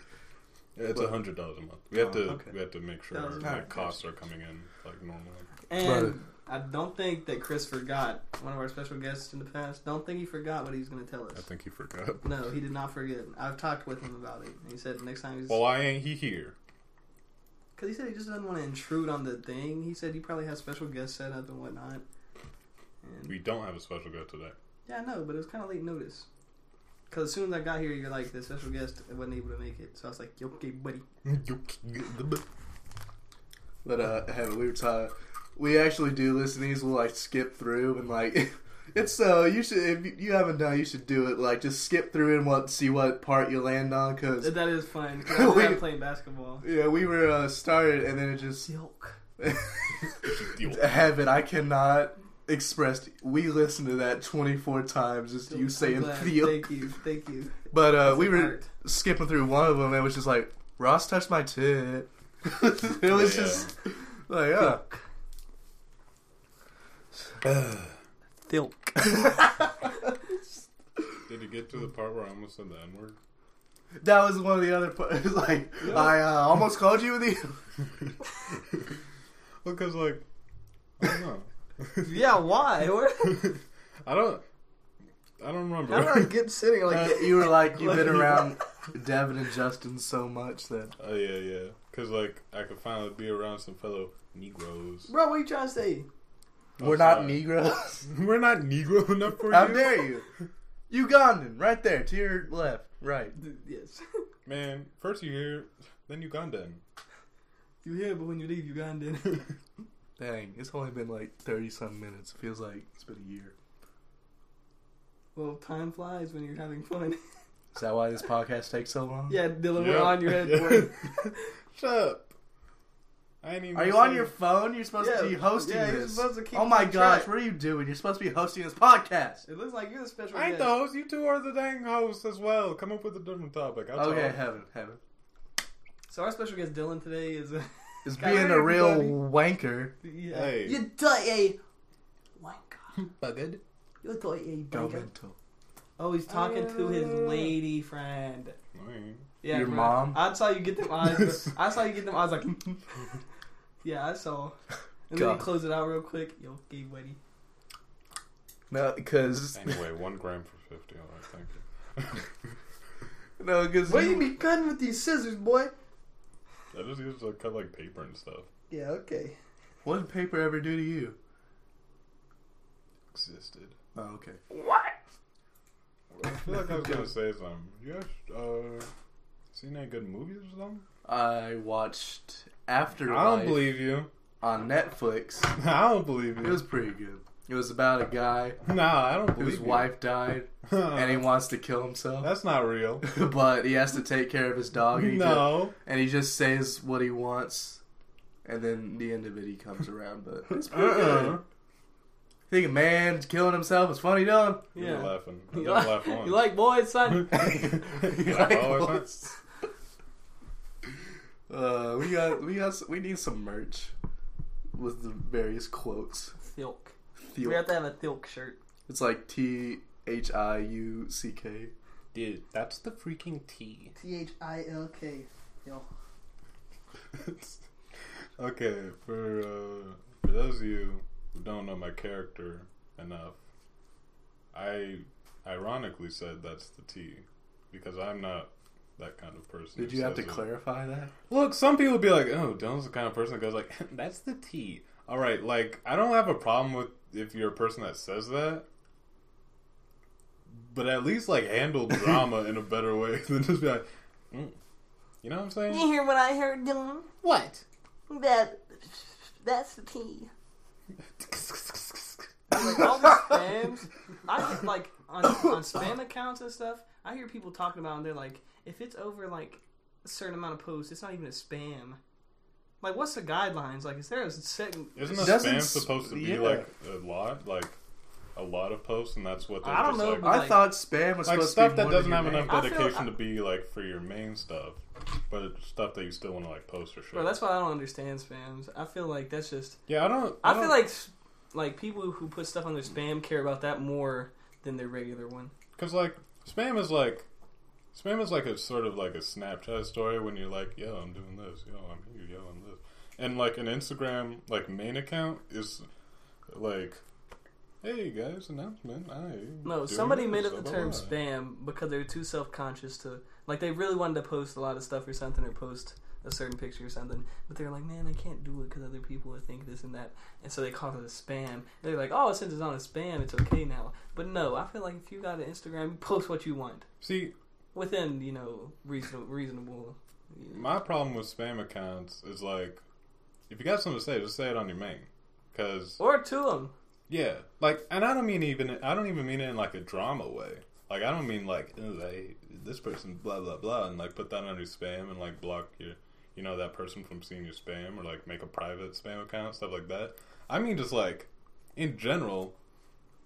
Yeah, it's a hundred dollars a month. We have Oh, to okay. we have to make sure That our was- like, Alright, costs are coming in like normally. and I don't think that Chris forgot one of our special guests in the past. Don't think he forgot what he was going to tell us. I think he forgot. No, he did not forget. I've talked with him about it. And he said next time he's. Well, why ain't he here? Because he said he just doesn't want to intrude on the thing. He said he probably has special guests set up and whatnot. And, We don't have a special guest today. yeah, I know, but it was kind of late notice. Because as soon as I got here, you're like, the special guest wasn't able to make it. So I was like, "Yo, okay, buddy. *laughs* But uh, have a were talking. We actually do listen to these. We'll like skip through and like. *laughs* It's so you should if you haven't done, you should do it. Like just skip through and what see what part you land on because That is fun. 'cause *laughs* I We- not playing basketball. yeah we were uh, started and then it just Silk. *laughs* Heaven, I cannot express. We listened to that twenty four times. Just you I'm saying glad. feel. Thank you. Thank you. But uh, we were art. skipping through one of them. And it was just like Ross touched my tit. it was Yeah. just like uh, Silk. *laughs* Did you get to the part where I almost said the N word? that was one of the other. parts. *laughs* It was like I uh, almost called you the. you. *laughs* Because like I don't know. yeah, why? What? I don't. I don't remember. How did I get sitting like Uh, you were like you've been Like- around Devin and Justin so much that Oh yeah, yeah. Because like I could finally be around some fellow Negroes. Bro, what are you trying to say? We're not Outside. Negroes. *laughs* We're not Negro enough for How you. How dare you? Ugandan, right there, to your left, right. Yes. *laughs* Man, first you hear, then Ugandan. You hear, but when you leave, Uganda. *laughs* Dang, it's only been like thirty some minutes. It feels like it's been a year. well, time flies when you're having fun. Is that why this podcast takes so long? yeah, Dylan, we're on your head. Yeah. Shut up. I ain't even Are you on your phone? You're supposed to be hosting yeah, you're this. supposed to keep oh my track. gosh, what are you doing? You're supposed to be hosting this podcast. It looks like you're the special I ain't guest. the host. You two are the dang host as well. Come up with a different topic. I'll Okay, talk. heaven, heaven. So our special guest Dylan today is. Uh, *laughs* Is *laughs* Got being a of real everybody. wanker. yeah. Hey. You die wanker. *laughs* Bugged. You die Go wanker. mental. Oh, he's talking to his lady friend. I. Yeah, Your bro. mom? I saw you get them eyes. I saw you get them eyes like. Yeah, I saw. And then God. he closed it out real quick. Yo, gay weddy. No, because *laughs* Anyway, one gram for 50. Alright, thank you. *laughs* no, because What do you be cutting with these scissors, boy? I just used to cut like paper and stuff. Yeah, okay. What did paper ever do to you? Existed. Oh, okay. What? I feel like I was gonna *laughs* say something. You guys, uh, seen any good movies or something? I watched Afterlife I don't believe you. on Netflix. *laughs* I don't believe you. It was pretty good. It was about a guy nah, I don't believe whose you. wife died *laughs* and he wants to kill himself, That's not real. *laughs* but he has to take care of his dog. And he, just, no. and he just says what he wants, and then the end of it he comes around. But it's pretty Uh-uh. good. Think a man killing himself is funny, Dylan? You Yeah. were laughing. You didn't like, laugh you like boys, son? You like always, huh? Uh, we got we got we need some merch with the various quotes. Thilk. We have to have a Thilk shirt. It's like T H I U C K. Dude, that's the freaking T. T H I L K. Yo. *laughs* okay, for uh, for those of you who don't know my character enough, I ironically said that's the T because I'm not that kind of person. Did you have to it. clarify that? Look, some people be like, "Oh, Dylan's the kind of person that goes like, *laughs* that's the T." All right, like I don't have a problem with if you're a person that says that, but at least like handle *laughs* drama in a better way *laughs* than just be like, mm. you know what I'm saying? You hear what I heard, Dylan? What? That that's the T. like all the spams, I get like on, on spam accounts and stuff. I hear people talking about, and they're like, if it's over like a certain amount of posts, it's not even a spam. Like, what's the guidelines? Like, is there a second? Isn't a Doesn't spam s- supposed to be yeah. like a lot, like a lot of posts, and that's what they're I don't just know, like, but- I like- thought spam was like supposed stuff to be that more doesn't have enough I feel- dedication I- to be like for your main stuff, but it's stuff that you still want to like post or shit. Bro, that's why I don't understand spams. I feel like that's just. yeah, I don't. I, don't, feel like like people who put stuff on their spam care about that more than their regular one. Because like spam is like spam is like a sort of like a Snapchat story when you're like, yo, I'm doing this, yo, I'm here, yo, I'm this, and like an Instagram like main account is like, hey guys, announcement. I No, somebody made up the term blah." spam because they were too self conscious to like they really wanted to post a lot of stuff or something or post a certain picture or something, but they were like, man, I can't do it because other people would think this and that, and so they called it a spam. They're like, oh, since it's on a spam, it's okay now. But no, I feel like if you got an Instagram, *laughs* post what you want See, within you know reasonable reasonable. my problem with spam accounts is like, if you got something to say, just say it on your main, because or to them. Yeah, like, and I don't mean even I don't even mean it in like a drama way. Like, I don't mean like, "Ooh, hey, this person, blah blah blah, and like put that under spam and like block your, you know, that person from seeing your spam or like make a private spam account, stuff like that. I mean, just like, in general,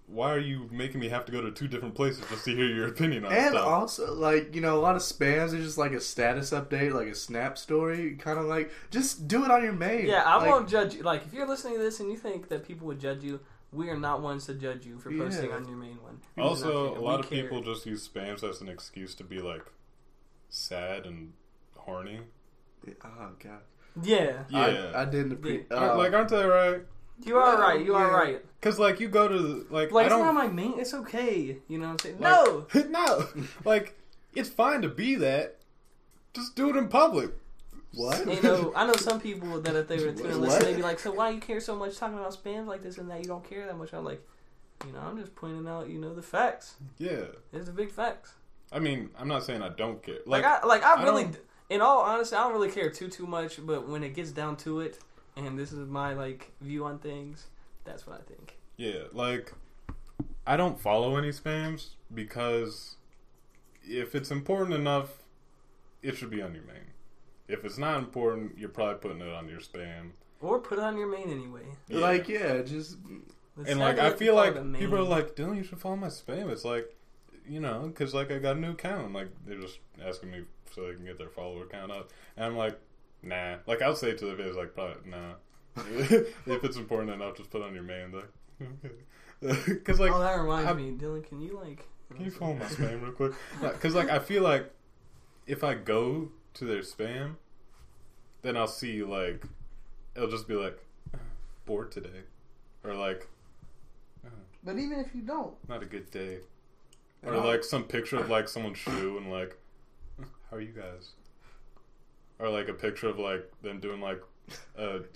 why are you making me have to go to two different places just to hear your opinion on And stuff? also, like you know, a lot of spams are just like a status update, like a snap story, kind of like just do it on your main. Yeah, I Like, won't judge you. Like, if you're listening to this and you think that people would judge you, we are not ones to judge you for posting Yeah. on your main one. We also, a lot of care. people just use spams as an excuse to be like sad and horny. Oh god. Yeah, Yeah, I, I didn't appreciate. Yeah. Aren't- like, aren't they right? You are right. You are right. Because like you go to like, Like, I it's not don't my main. It's okay. You know what I'm saying? no. *laughs* no like it's fine to be that. Just do it in public. What? You know, *laughs* I know some people that if they were to listen, they'd be like, "So why you care so much talking about spams like this and that? You don't care that much." I'm like, You know, I'm just pointing out, you know, the facts. Yeah. It's the big facts. I mean, I'm not saying I don't care. Like, Like, I like I I really, don't- in all honesty, I don't really care too too much. But when it gets down to it, and this is my like view on things, that's what I think. yeah, like I don't follow any spams because if it's important enough, it should be on your main. If it's not important, you're probably putting it on your spam. Or put it on your main anyway. Yeah. Like, yeah, just Let's and like I feel like it a main. people are like, Dylan, you should follow my spam. It's like, you know, because like I got a new account. Like they're just asking me so they can get their follower count up, and I'm like, nah. Like I'll say to the vids, like, probably nah. *laughs* if it's important enough, just put it on your man Like, *laughs* because like, oh, that reminds I- me, Dylan. Can you like? can you *laughs* follow my spam real quick? Because like I feel like if I go to their spam, then I'll see like it'll just be like bored today, or like But even if you don't, not a good day. Or like some picture of like someone's shoe and like, how are you guys? Or like a picture of like them doing like a *laughs*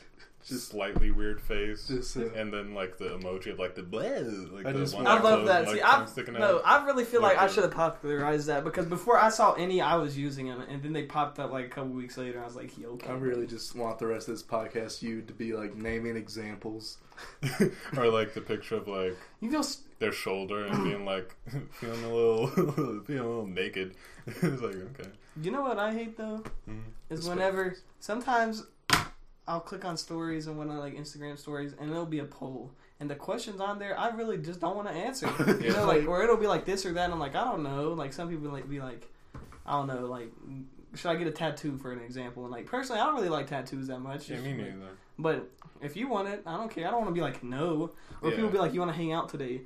Just- slightly weird face, just uh, and then like the emoji of like the bleh, like I the just one I love that. and, like, See, tongue I sticking no, out. I really feel like I should have popularized that because before I saw any, I was using them, and then they popped up like a couple weeks later. I was like, "Yo, okay." I really just want the rest of this podcast you to be like naming examples. *laughs* or like the picture of like You feel s- their shoulder and *clears throat* being like *laughs* feeling a little *laughs* feeling a little naked. *laughs* it's like okay. You know what I hate though Mhm. is It's whenever sometimes I'll click on stories and when I like Instagram stories and it'll be a poll and the questions on there I really just don't want to answer. You know, like or it'll be like this or that. And I'm like, I don't know. Like some people like be like, I don't know. Like, should I get a tattoo for an example? And like personally, I don't really like tattoos that much. Yeah, me neither. But if you want it, I don't care. I don't want to be like no. Or Yeah. people be like, you want to hang out today?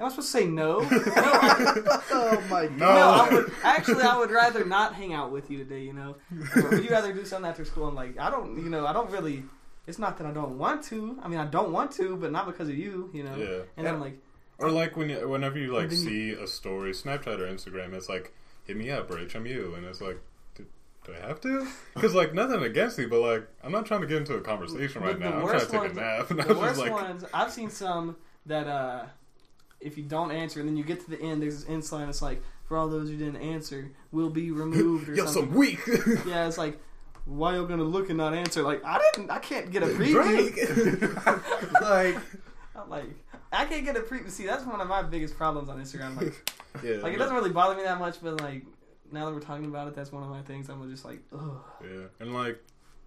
Am I supposed to say no? *laughs* no, oh my god! No. no, I would actually I would rather not hang out with you today. You know, or would you rather do something after school? And like I don't, you know, I don't really. It's not that I don't want to. I mean, I don't want to, but not because of you. You know. Yeah. And I'm like, Or like when you, whenever you like Then you- see a story, Snapchat or Instagram, it's like hit me up or HMU, and it's like, do, do I have to? *laughs* Because like nothing against you, but like I'm not trying to get into a conversation right The- the now. I'm trying to *laughs* worst take ones- a nap, and I the was worst just like, ones. I've seen some that uh, if you don't answer, and then you get to the end, there's this end sign. It's like for all those who didn't answer, will be removed or *laughs* yo, something. some weak *laughs* Yeah, it's like. Why you gonna look and not answer? Like I didn't, I can't get a preview. *laughs* Like, I'm like, I can't get a preview. See, that's one of my biggest problems on Instagram. Like, yeah, like it doesn't really bother me that much, but like now that we're talking about it, that's one of my things. I'm just like, ugh. yeah, and like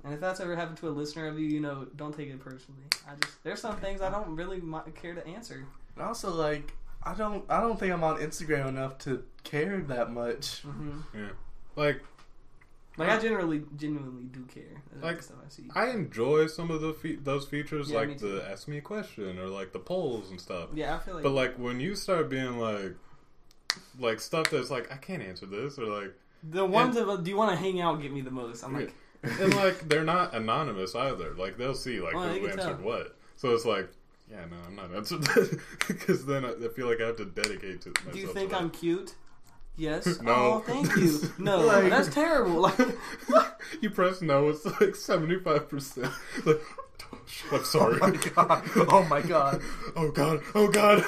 And if that's ever happened to a listener of you, you know, don't take it personally. I just there's some things I don't really care to answer. And also like, I don't, I don't think I'm on Instagram enough to care that much. hmm yeah, like Like I generally, genuinely do care. That's Like, the stuff I see. I enjoy some of the fe- those features, Yeah, like too. the ask me a question or like the polls and stuff. yeah, I feel like. But like when you start being like, like stuff that's like I can't answer this or like, the ones of do you want to hang out get me the most. I'm like, and like they're not anonymous either. Like they'll see like Well, who answered tell. what. So it's like, yeah, no, I'm not answering that *laughs* because then I, I feel like I have to dedicate to myself. do you think. I'm cute? Yes. *laughs* No. Oh, thank you. *laughs* No, Like- that's terrible. Like, you press no, it's like seventy five percent. Like, I'm sorry. Oh my god! Oh my god! oh god! Oh god!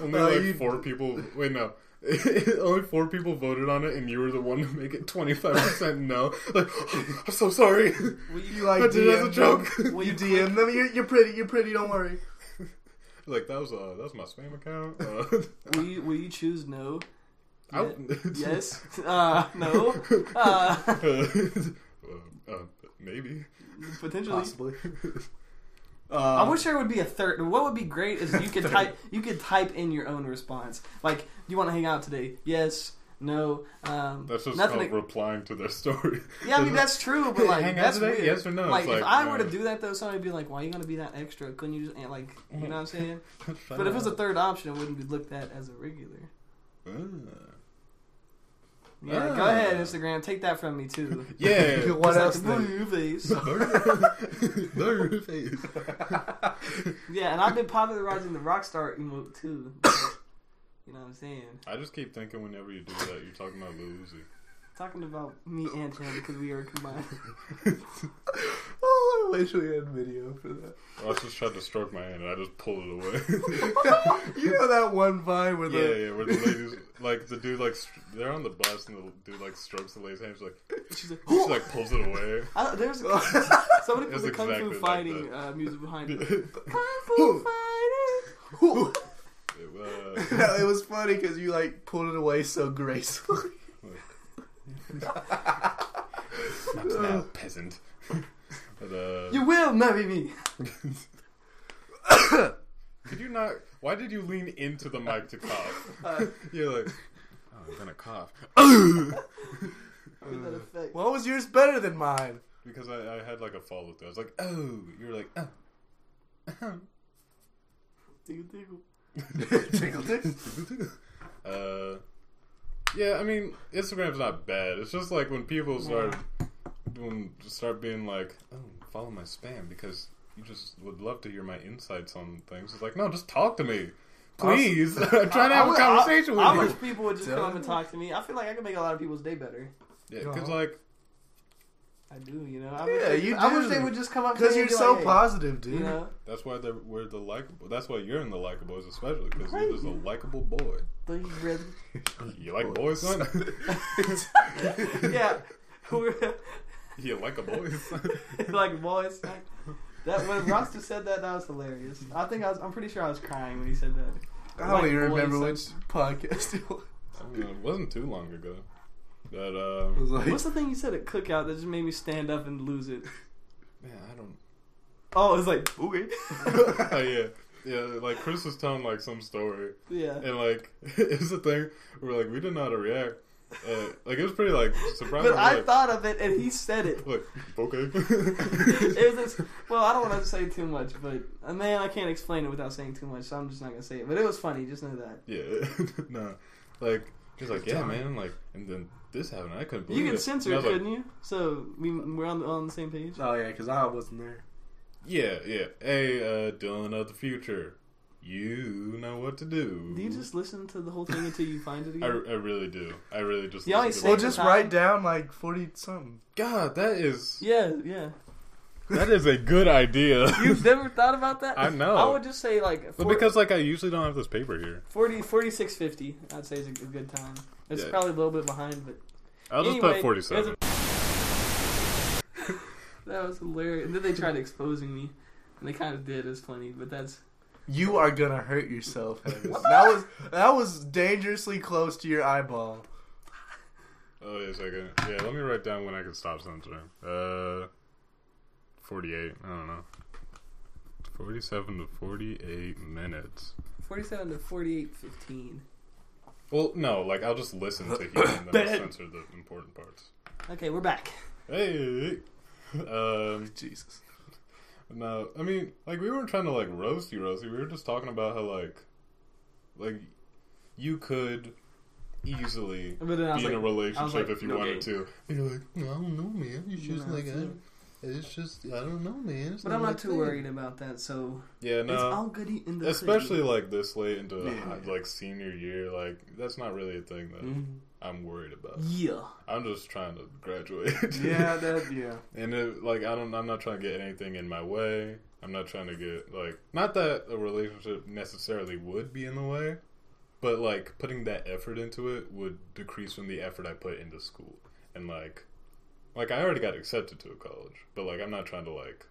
Only Uh, like you- four people. Wait, no. *laughs* Only four people voted on it, and you were the one to make it twenty five percent no. Like, *gasps* I'm so sorry. will You like I did it as a joke. Them? Will you DM them. You're, you're pretty. You're pretty. Don't worry. *laughs* like that was uh that was my spam account. Uh, *laughs* will you will you choose no? I- yes. Uh, no. Uh, uh, uh, maybe. potentially. Possibly. Uh, I wish there would be a third. What would be great is you could type you could type in your own response. Like, you want to hang out today? Yes. No. Um, That's just nothing. called replying to their *laughs* story. yeah, I mean that's true, but like Hang out that's today? weird. Yes or no? Like, It's if like, I yeah. were to do that though, somebody would be like, "Why are you gonna be that extra? Couldn't you just like, you know what I'm saying?" *laughs* But if it was a third option, it wouldn't be looked at as a regular. Ah. Yeah, go Ah. ahead, Instagram. Take that from me too. *laughs* Yeah. What else? Like, then? your face. Their face. Yeah, and I've been popularizing the Rockstar emote too. You know what I'm saying? I just keep thinking whenever you do that, you're talking about Lil Uzi. Talking about me and him because we are combined. *laughs* Oh, I wish we had video for that. I just tried to stroke my hand and I just pulled it away. *laughs* You know that one vine where yeah, the yeah, where the *laughs* ladies, like the dude, like str- they're on the bus and the dude like strokes the lady's hand. She's like, She's like, she like pulls it away. I, there's somebody put It's the kung fu like fighting that. uh, music behind it. it, Kung fu fighting. Uh, *laughs* it was funny because you like pulled it away so gracefully. not now, *laughs* peasant. But uh, You will marry me. *coughs* could you not? Why did you lean into the mic to cough? Uh, You're like, oh, I'm gonna cough *laughs* *coughs* effect. What was yours better than mine? because I, I had like a follow through. I was like, oh, you're like, oh. Tickle, tickle. *laughs* Tickle *laughs* tick. uh, yeah, I mean, Instagram's not bad. It's just like when people start doing, start being like, "Oh, follow my spam," because you just would love to hear my insights on things. It's like, no, just talk to me, please. *laughs* I'm trying to have a I- conversation I, I with you. wish people would just Tell come me. and talk to me. I feel like I could make a lot of people's day better. Yeah, because Uh-huh. like, I do, you know. I Yeah, wish, you I wish they would just come up Because you're be so like, positive, dude. You know, that's why they're, we're the likable. That's why you're in the likables, especially because you're just a likable boy. thank you, brother. *laughs* You like boys, son? *laughs* yeah, *laughs* you like a boy, son? like boys. That when Roster said that, that was hilarious. I think I was. I'm pretty sure I was crying when he said that. I don't Like even remember and- which podcast it was. I don't it wasn't too long ago. But It um, was like, What's the thing you said at cookout that just made me stand up and lose it? man, I don't. Oh, it's like okay. *laughs* oh yeah, yeah. Like Chris was telling like some story, yeah. and like *laughs* it's the thing where like we didn't know how to react. Uh, like it was pretty like surprising. But I like, thought of it and he said it. like okay. *laughs* it was this, well, I don't want to say too much, but uh, man, I can't explain it without saying too much, so I'm just not gonna say it. But it was funny, just know that. yeah, no, like he's like yeah, man, like and then this happened. I couldn't believe You it. could censor And I it, was like, couldn't you? So we we're on the, on the same page. oh, yeah, because I wasn't there. Yeah, yeah. Hey, uh, Dylan of the future, you know what to do. Do you just listen to the whole thing until you find it *laughs* I, again? I really do. I really just. You always listen say Well, it. just time. write down like 40 something. God, that is yeah, yeah. That is a good idea. *laughs* You've never thought about that? I know. I would just say like But 40, because like I usually don't have this paper here, 40 4650, I'd say is a good- good time. It's Yeah. probably a little bit behind, but I'll just put forty-seven. *laughs* that was hilarious. And then they tried exposing me, and they kind of did. It's funny, but that's You are gonna hurt yourself. That was that was dangerously close to your eyeball. Oh, wait a second. Yeah, let me write down when I can stop censoring. Uh, forty-eight. I don't know. Forty-seven to forty-eight minutes. 47 to 48 15. Well, no, like I'll just listen to hear and then I'll *coughs* censor the important parts. Okay, we're back. Hey, um, Jesus. no, I mean, like we weren't trying to like roast you, roast you. We were just talking about how like, like, you could easily But then be in a relationship like, if you no wanted gay. to. And you're like, I don't know, man. It's just No, like I, not. It's just I don't know, man. It's But I'm not too thing." worried about that, so Yeah, no, it's all no. goody in the Especially like this late into Yeah. like senior year, like that's not really a thing that Mhm. I'm worried about. Yeah. I'm just trying to graduate. *laughs* Yeah, that yeah. And it, like I don't, I'm not trying to get anything in my way. I'm not trying to get like, not that a relationship necessarily would be in the way, but like putting that effort into it would decrease from the effort I put into school. And like, like I already got accepted to a college, but like I'm not trying to like,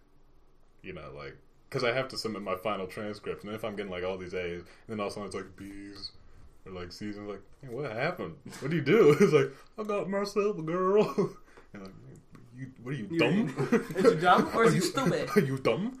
you know, like because I have to submit my final transcript, and if I'm getting like all these A's, and then also it's like B's. Or like C's, and like, hey, what happened? What do you do? *laughs* It's like, I got myself a girl. *laughs* And like, you, what are you You- dumb? *laughs* Is you dumb or is you stupid? Are you dumb?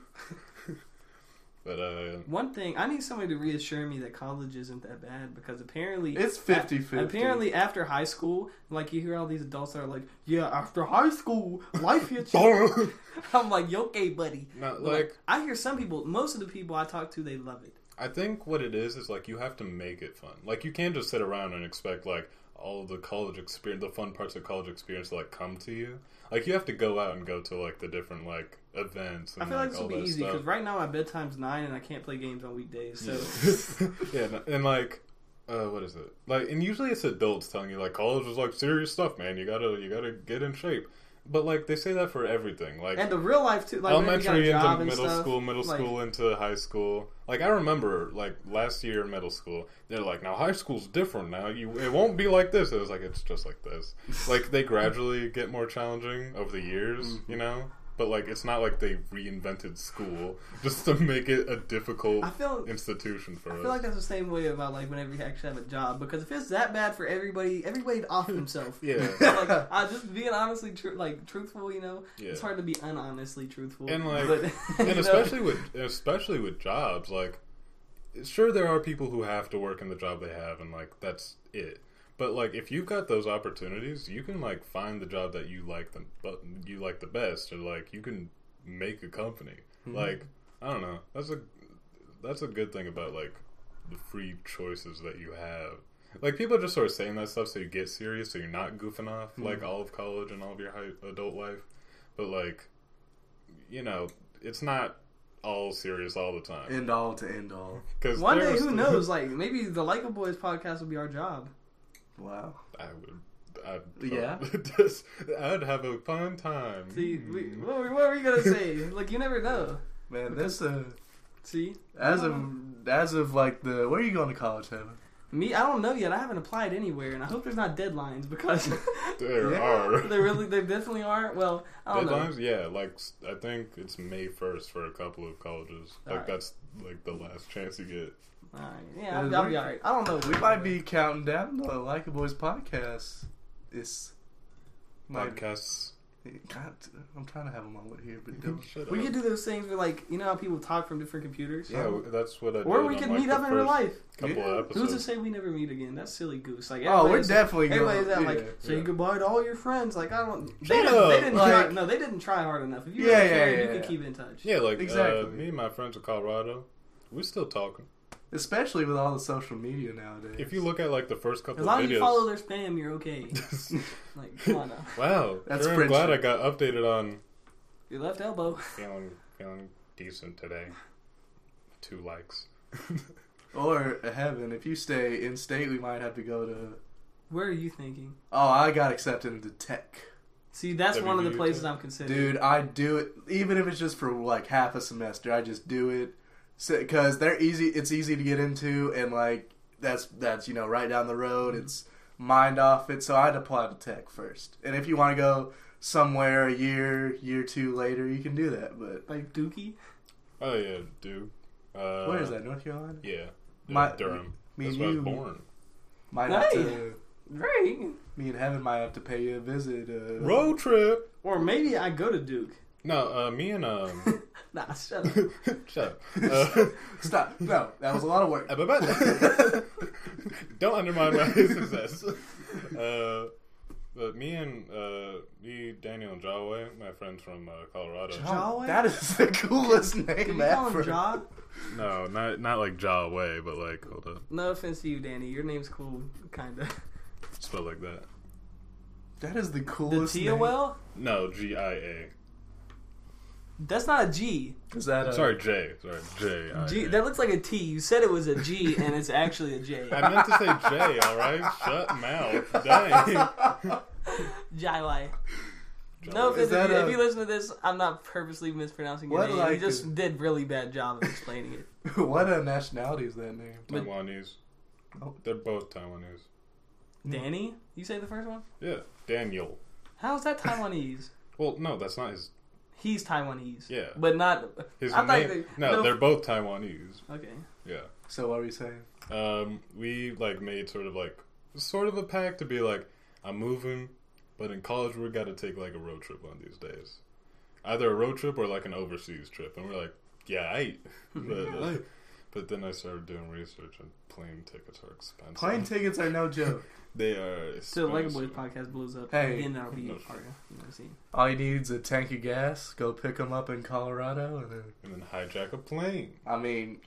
But uh, One thing, I need somebody to reassure me that college isn't that bad because apparently It's 50-50. Apparently, after high school, like you hear all these adults that are like, "Yeah, after high school, life hits you." *laughs* *laughs* I'm like, "You okay, buddy?" not But, like I hear some people, most of the people I talk to, they love it. I think what it is is like you have to make it fun. Like you can't just sit around and expect like all the college experience, the fun parts of college experience to like come to you. Like you have to go out and go to like the different like events. And, I feel like this all will be easy because right now my bedtime's nine and I can't play games on weekdays. So *laughs* yeah, and, and like, uh, what is it? Like, and usually it's adults telling you like college is like serious stuff, man. You gotta you gotta get in shape. but like they say that for everything. Like And the real life too, like whenever you got a elementary into job and middle stuff, school, middle like- school into high school. Like I remember, like last year in middle school, they're like, "Now high school's different. Now you, it won't be like this." It was like it's just like this. like they gradually get more challenging over the years, Mm-hmm. you know. But like it's not like they reinvented school just to make it a difficult feel institution for I us. I feel like that's the same way about like whenever you actually have a job because if it's that bad for everybody, everybody'd off *laughs* himself. yeah, *laughs* like I just being honestly tru- like truthful, you know, yeah. it's hard to be unhonestly truthful. And, like- but, *laughs* and you know, especially with especially with jobs like sure there are people who have to work in the job they have and like that's it but like if you've got those opportunities you can like find the job that you like the but you like the best or like you can make a company Mhm. like i don't know that's a that's a good thing about like the free choices that you have like people are just sort of saying that stuff so you get serious so you're not goofing off like Mhm. all of college and all of your high, adult life but like you know it's not all serious all the time end all to end all. *laughs* because one day, who *laughs* knows? Like maybe the Like a Boys podcast will be our job. Wow. i would I'd, Yeah? *laughs* just, I'd have a fun time See, we, what, were- what were you gonna say? *laughs* like you never know. Man, this uh See, as of as of like the where are you going to college, Heaven? me, I don't know yet. I haven't applied anywhere, and I hope there's not deadlines because *laughs* there Yeah. are they really, they definitely are. Well, I don't know. deadlines yeah like I think it's may 1st for a couple of colleges like Alright. that's like the last chance you get Alright, yeah, I'll, I'll be alright. I don't know. We might be counting down the Like a Boys podcast. It's might, podcasts God, I'm trying to have a moment here, but *laughs* don't. Shut We up. could do those things where, like, you know how people talk from different computers. yeah w- that's what i Or we could like, meet up in real life. couple Yeah. of Who's to say we never meet again? That's silly goose. Like, Oh, we're definitely going. Everybody's at like yeah. say Yeah. goodbye to all your friends. Like I don't. They Shut didn't, they didn't Like- try. No, they didn't try hard enough. If you Yeah, really yeah, cared, yeah, you could keep in touch. yeah like Exactly. uh, me and my friends in colorado we're still talking Especially with all the social media nowadays. if you look at like the first couple As long of as videos you follow their spam, you're okay. *laughs* like come on now. wow That's sure, i'm glad i got updated on Your left elbow. feeling feeling decent today two likes *laughs* or heaven, if you stay in state, we might have to go to. Where are you thinking? Oh, I got accepted into tech. See, that's one of the places too. I'm considering. Dude, I do it even if it's just for like half a semester. I just do it because they're easy. It's easy to get into, and like that's that's you know right down the road. It's mind off it. So I'd apply to tech first, and if you want to go somewhere a year, year two later, you can do that. But like Dookie. oh yeah Duke. uh, where is that? North Carolina. yeah My- durham me that's and where i you- was born Might have Hey. to. Great. Me and Heaven might have to pay you a visit. Uh, road trip Or maybe I go to Duke. No uh me and um *laughs* Nah, shut up. *laughs* shut up *laughs* uh, Stop. No, that was a lot of work. Don't undermine my success. Uh, but me and uh, me, Daniel and Jawway, my friends from uh, Colorado. Jaw- That is the coolest Can name you call ever. him Jaw? No, not not like Jawway, but like hold up, No offense to you, Danny. Your name's cool, kinda. spell like that. That is the The coolest name. T-O-L? No, G I A. That's not a G. Is that a, Sorry, J. Sorry, J. I A. G. That looks like a T. You said it was a G, and it's actually a J. *laughs* I meant to say J. All right, shut mouth. Dang. *laughs* Jai No offense Is that if, you, if you listen to this. I'm not purposely mispronouncing your What, name. like, you just is- did really bad job of explaining it. *laughs* what a nationality is that name? Taiwanese. Oh. They're both Taiwanese. Hmm. Danny, you say the first one. Yeah, Daniel. How is that Taiwanese? Well, no, that's not his. He's Taiwanese. Yeah. but not. His I thought name. they- no, no. they're both Taiwanese. Okay. Yeah. So what are we saying? um, we like made sort of like sort of a pact to be like, I'm moving, but in college we got to take like a road trip one of these days, either a road trip or like an overseas trip, and we're like, yeah, I. *laughs* but, uh, but then I started doing research, and plane tickets are expensive. Plane tickets are no *laughs* joke. They are. So, like a boys podcast blows up. Hey. again, that'll be No. part of you know, see. All you need is a tank of gas. Go pick them up in Colorado, and then and then hijack a plane. I mean,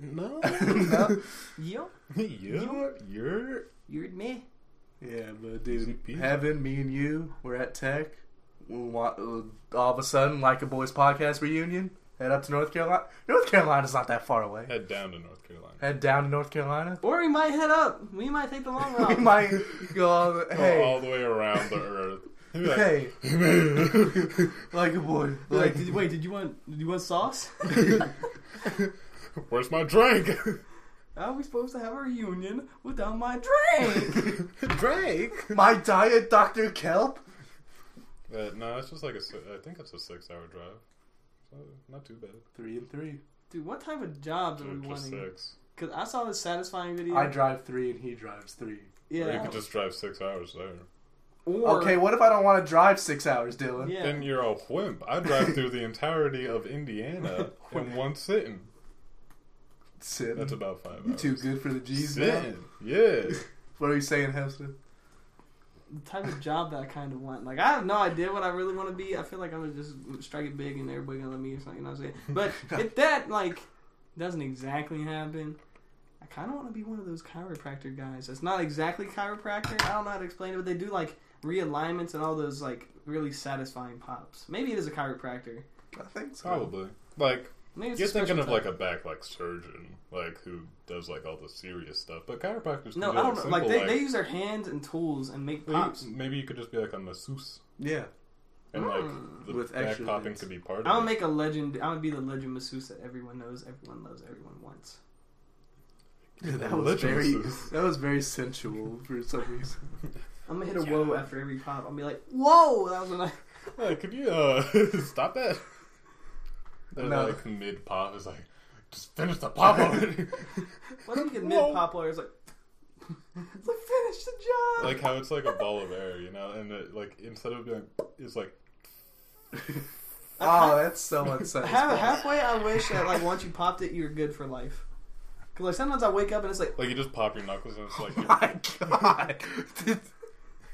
No. *laughs* no. *laughs* Yo, you're you're you're me. yeah, but Easy dude, peasy. Heaven, me and you, we're at Tech. We want uh, all of a sudden like a boys podcast reunion. Head up to North Carolina. North Carolina's not that far away. head down to North Carolina. Head down to North Carolina. Or we might head up. We might take the long *laughs* we route. might go. All the, Go all the way around the earth. He'd like, Hey, "Hey, *laughs* like a boy. Like, Like, did wait, did you want did you want sauce? *laughs* Where's my drink? How are we supposed to have a reunion without my drink? Drake. my diet, Dr. Kelp? Uh, no, it's just like a. si- I think it's a six-hour drive. So not too bad. Three and three. Dude, what type of jobs are we Just wanting? six. Because I saw this satisfying video. I drive three and he drives three. Or you yeah. could just drive six hours there. Or, Okay, what if I don't want to drive six hours, Dylan? Yeah. Then you're a wimp. I drive through the entirety of Indiana *laughs* in one sitting. Sitting. That's about five you hours. too good for the G's man. Sitting. Yeah. *laughs* What are you saying, Hester? The type of job that I kind of want. Like, I have no idea what I really want to be. I feel like I'm gonna just strike it big and everybody gonna let me or something. You know what I'm saying? But *laughs* if that like doesn't exactly happen, I kind of want to be one of those chiropractor guys. That's not exactly chiropractor. I don't know how to explain it, but they do like realignments and all those like really satisfying pops. Maybe it is a chiropractor. I think so. Probably. Like Maybe it's you're thinking of type. like a back like surgeon, like who does like all the serious stuff. But chiropractors no, do, I don't know. simple, Like they, they use their hands and tools and make maybe, pops. maybe you could just be like a masseuse, Yeah. and like Mm. the With back extra popping bits. could be part of I'm it. gonna make a legend. I'm gonna be the legend masseuse that everyone knows, everyone loves, everyone wants. *laughs* that was very masseuse. that was very sensual for some reason. *laughs* I'm gonna hit a whoa after every pop. I'll be like, whoa! That was when I. Hey, could you uh *laughs* stop that? Then No. like mid pop is like, just finish the pop already. What if you get mid pop where it's like, it's *laughs* like finish the job. like how it's like a ball of air, you know, and it, like instead of being, it's like *laughs* Oh, that's so Half, unsatisfying. halfway, I wish that like once you popped it, you're good for life. Cause like sometimes I wake up and it's like, like you just pop your knuckles and it's like. *laughs* Oh my god.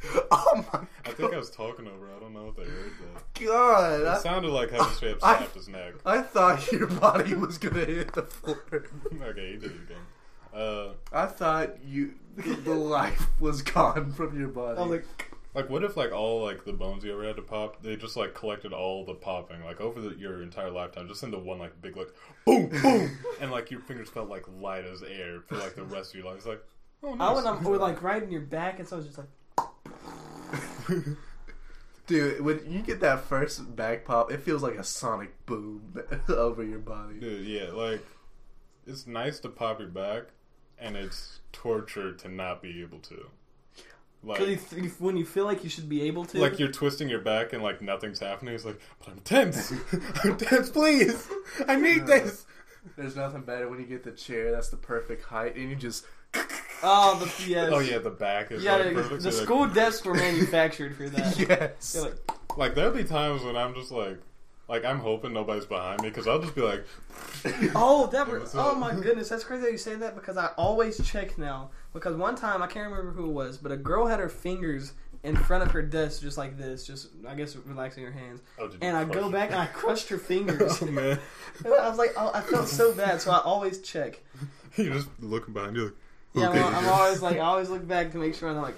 *laughs* oh my God. I think I was talking over. I don't know if they heard that. god. It I, sounded like Heaven *laughs* straight up I- his neck. I thought your body was gonna hit the floor. *laughs* okay, he did it again. Uh, I thought you the life was gone from your body. I'm like, like what if like all like the bones you ever had to pop, they just like collected all the popping like over the, your entire lifetime, just into one like big like boom boom, and like your fingers felt like light as air for like the rest of your life. It's like oh I nice. when I'm or like right in your back, and so it's just like, *laughs* Dude, when you get that first back pop, it feels like a sonic boom *laughs* over your body. Dude, yeah, like it's nice to pop your back, and it's torture to not be able to. Like, cause you, you, when you feel like you should be able to, like you're twisting your back and like nothing's happening. It's like, but I'm tense. *laughs* I'm tense. Please, I need this. There's nothing better when you get the chair that's the perfect height and you just oh the yes, *laughs* Oh yeah, the back is yeah. like the- perfect. the like- school desks were manufactured for *laughs* that. yes. Like, like there'll be times when I'm just like, like I'm hoping nobody's behind me because I'll just be like, *laughs* Oh, that were, oh my goodness, that's crazy that you say that because I always check now. Because one time I can't remember who it was, but a girl had her fingers in front of her desk just like this, just I guess relaxing her hands. oh, And I go back and I crushed her fingers. oh man, I was like, oh, I felt so bad, so I always check. you're just looking behind you. Like, Yeah, okay. I'm, I'm always like, I always look back to make sure I'm like,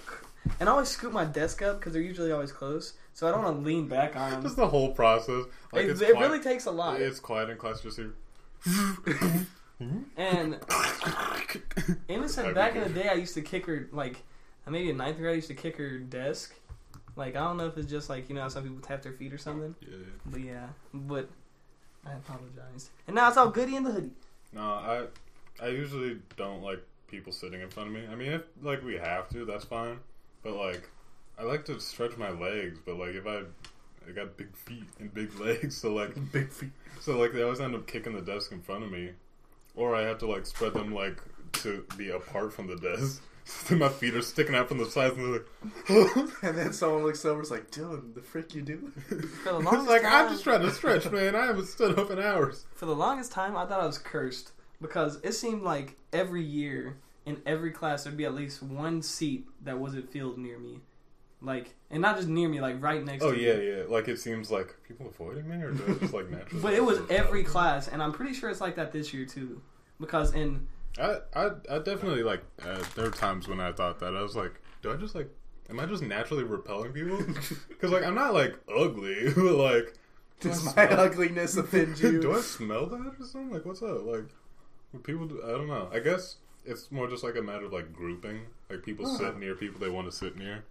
and I always scoop my desk up because they're usually always close, so I don't want to lean back on them. just the whole process. Like it it quiet- really takes a lot. It's quiet in class. Just here. And *laughs* said back in the day, I used to kick her like maybe in ninth grade. I used to kick her desk. Like I don't know if it's just like you know how some people tap their feet or something, Yeah. but yeah. But I apologized, and now it's all goody in the hoodie. No, I I usually don't like people sitting in front of me. I mean, if like we have to, that's fine. But like, I like to stretch my legs. But like, if I I got big feet and big *laughs* legs, so like *laughs* Big feet. so like they always end up kicking the desk in front of me, or I have to like spread them like to be apart from the desk. *laughs* So my feet are sticking out from the sides, and they're like, And then someone looks over and is like, Dylan, the frick you doing? For the I was longest like, I'm just trying to stretch, man. I haven't stood up in hours. For the longest time, I thought I was cursed because it seemed like every year in every class there'd be at least one seat that wasn't filled near me, like and not just near me, like right next. Oh to yeah, me. yeah. Yeah. Like it seems like people avoiding me, or do I just like *laughs* naturally? But it was every class, and I'm pretty sure it's like that this year too. Because in I, I, I definitely like. Uh, there were times when I thought that I was like, do I just like, am I just naturally repelling people? *laughs* Because like I'm not like ugly, but *laughs* like, do Does my smell- ugliness offend you? do I smell that or something? Like what's up? Like, when people, do, I don't know. I guess it's more just like a matter of like grouping. Like people Uh-huh. sit near people they want to sit near,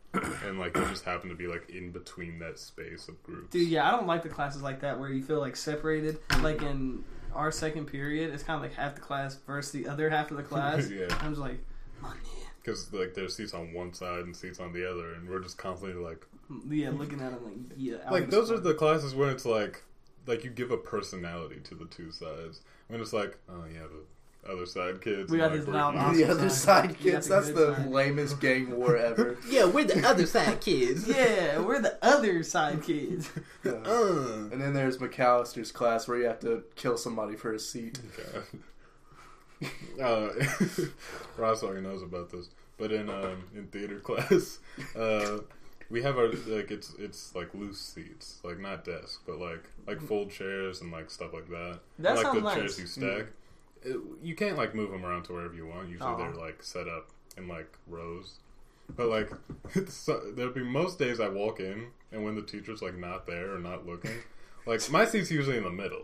and like you just happen to be like in between that space of groups. Dude, yeah, I don't like the classes like that where you feel like separated. Like in our second period, it's kind of like half the class versus the other half of the class. *laughs* yeah, I'm just like, money. because like there's seats on one side and seats on the other, and we're just constantly like, Yeah, looking at them like, yeah. Like those are the classes where it's like, like you give a personality to the two sides. When it's like, oh yeah, the other side kids. We got like, these loud. Awesome the other side. side You got kids. That's good the side. lamest gang war ever. *laughs* *laughs* Yeah, we're the other side kids. Yeah, we're the other side kids. Yeah. Uh. And then there's McAllister's class where you have to kill somebody for a seat. *laughs* God. uh, Ross already knows about this, but in um, in theater class, uh, we have our like it's it's like loose seats, like not desks, but like like mm. fold chairs and like stuff like that. That like the chairs you stack. It- you can't like move them around to wherever you want. Usually Aw. they're like set up in like rows. But like, *laughs* so, there'll be most days I walk in, and when the teacher's like not there or not looking, *laughs* like my seat's usually in the middle,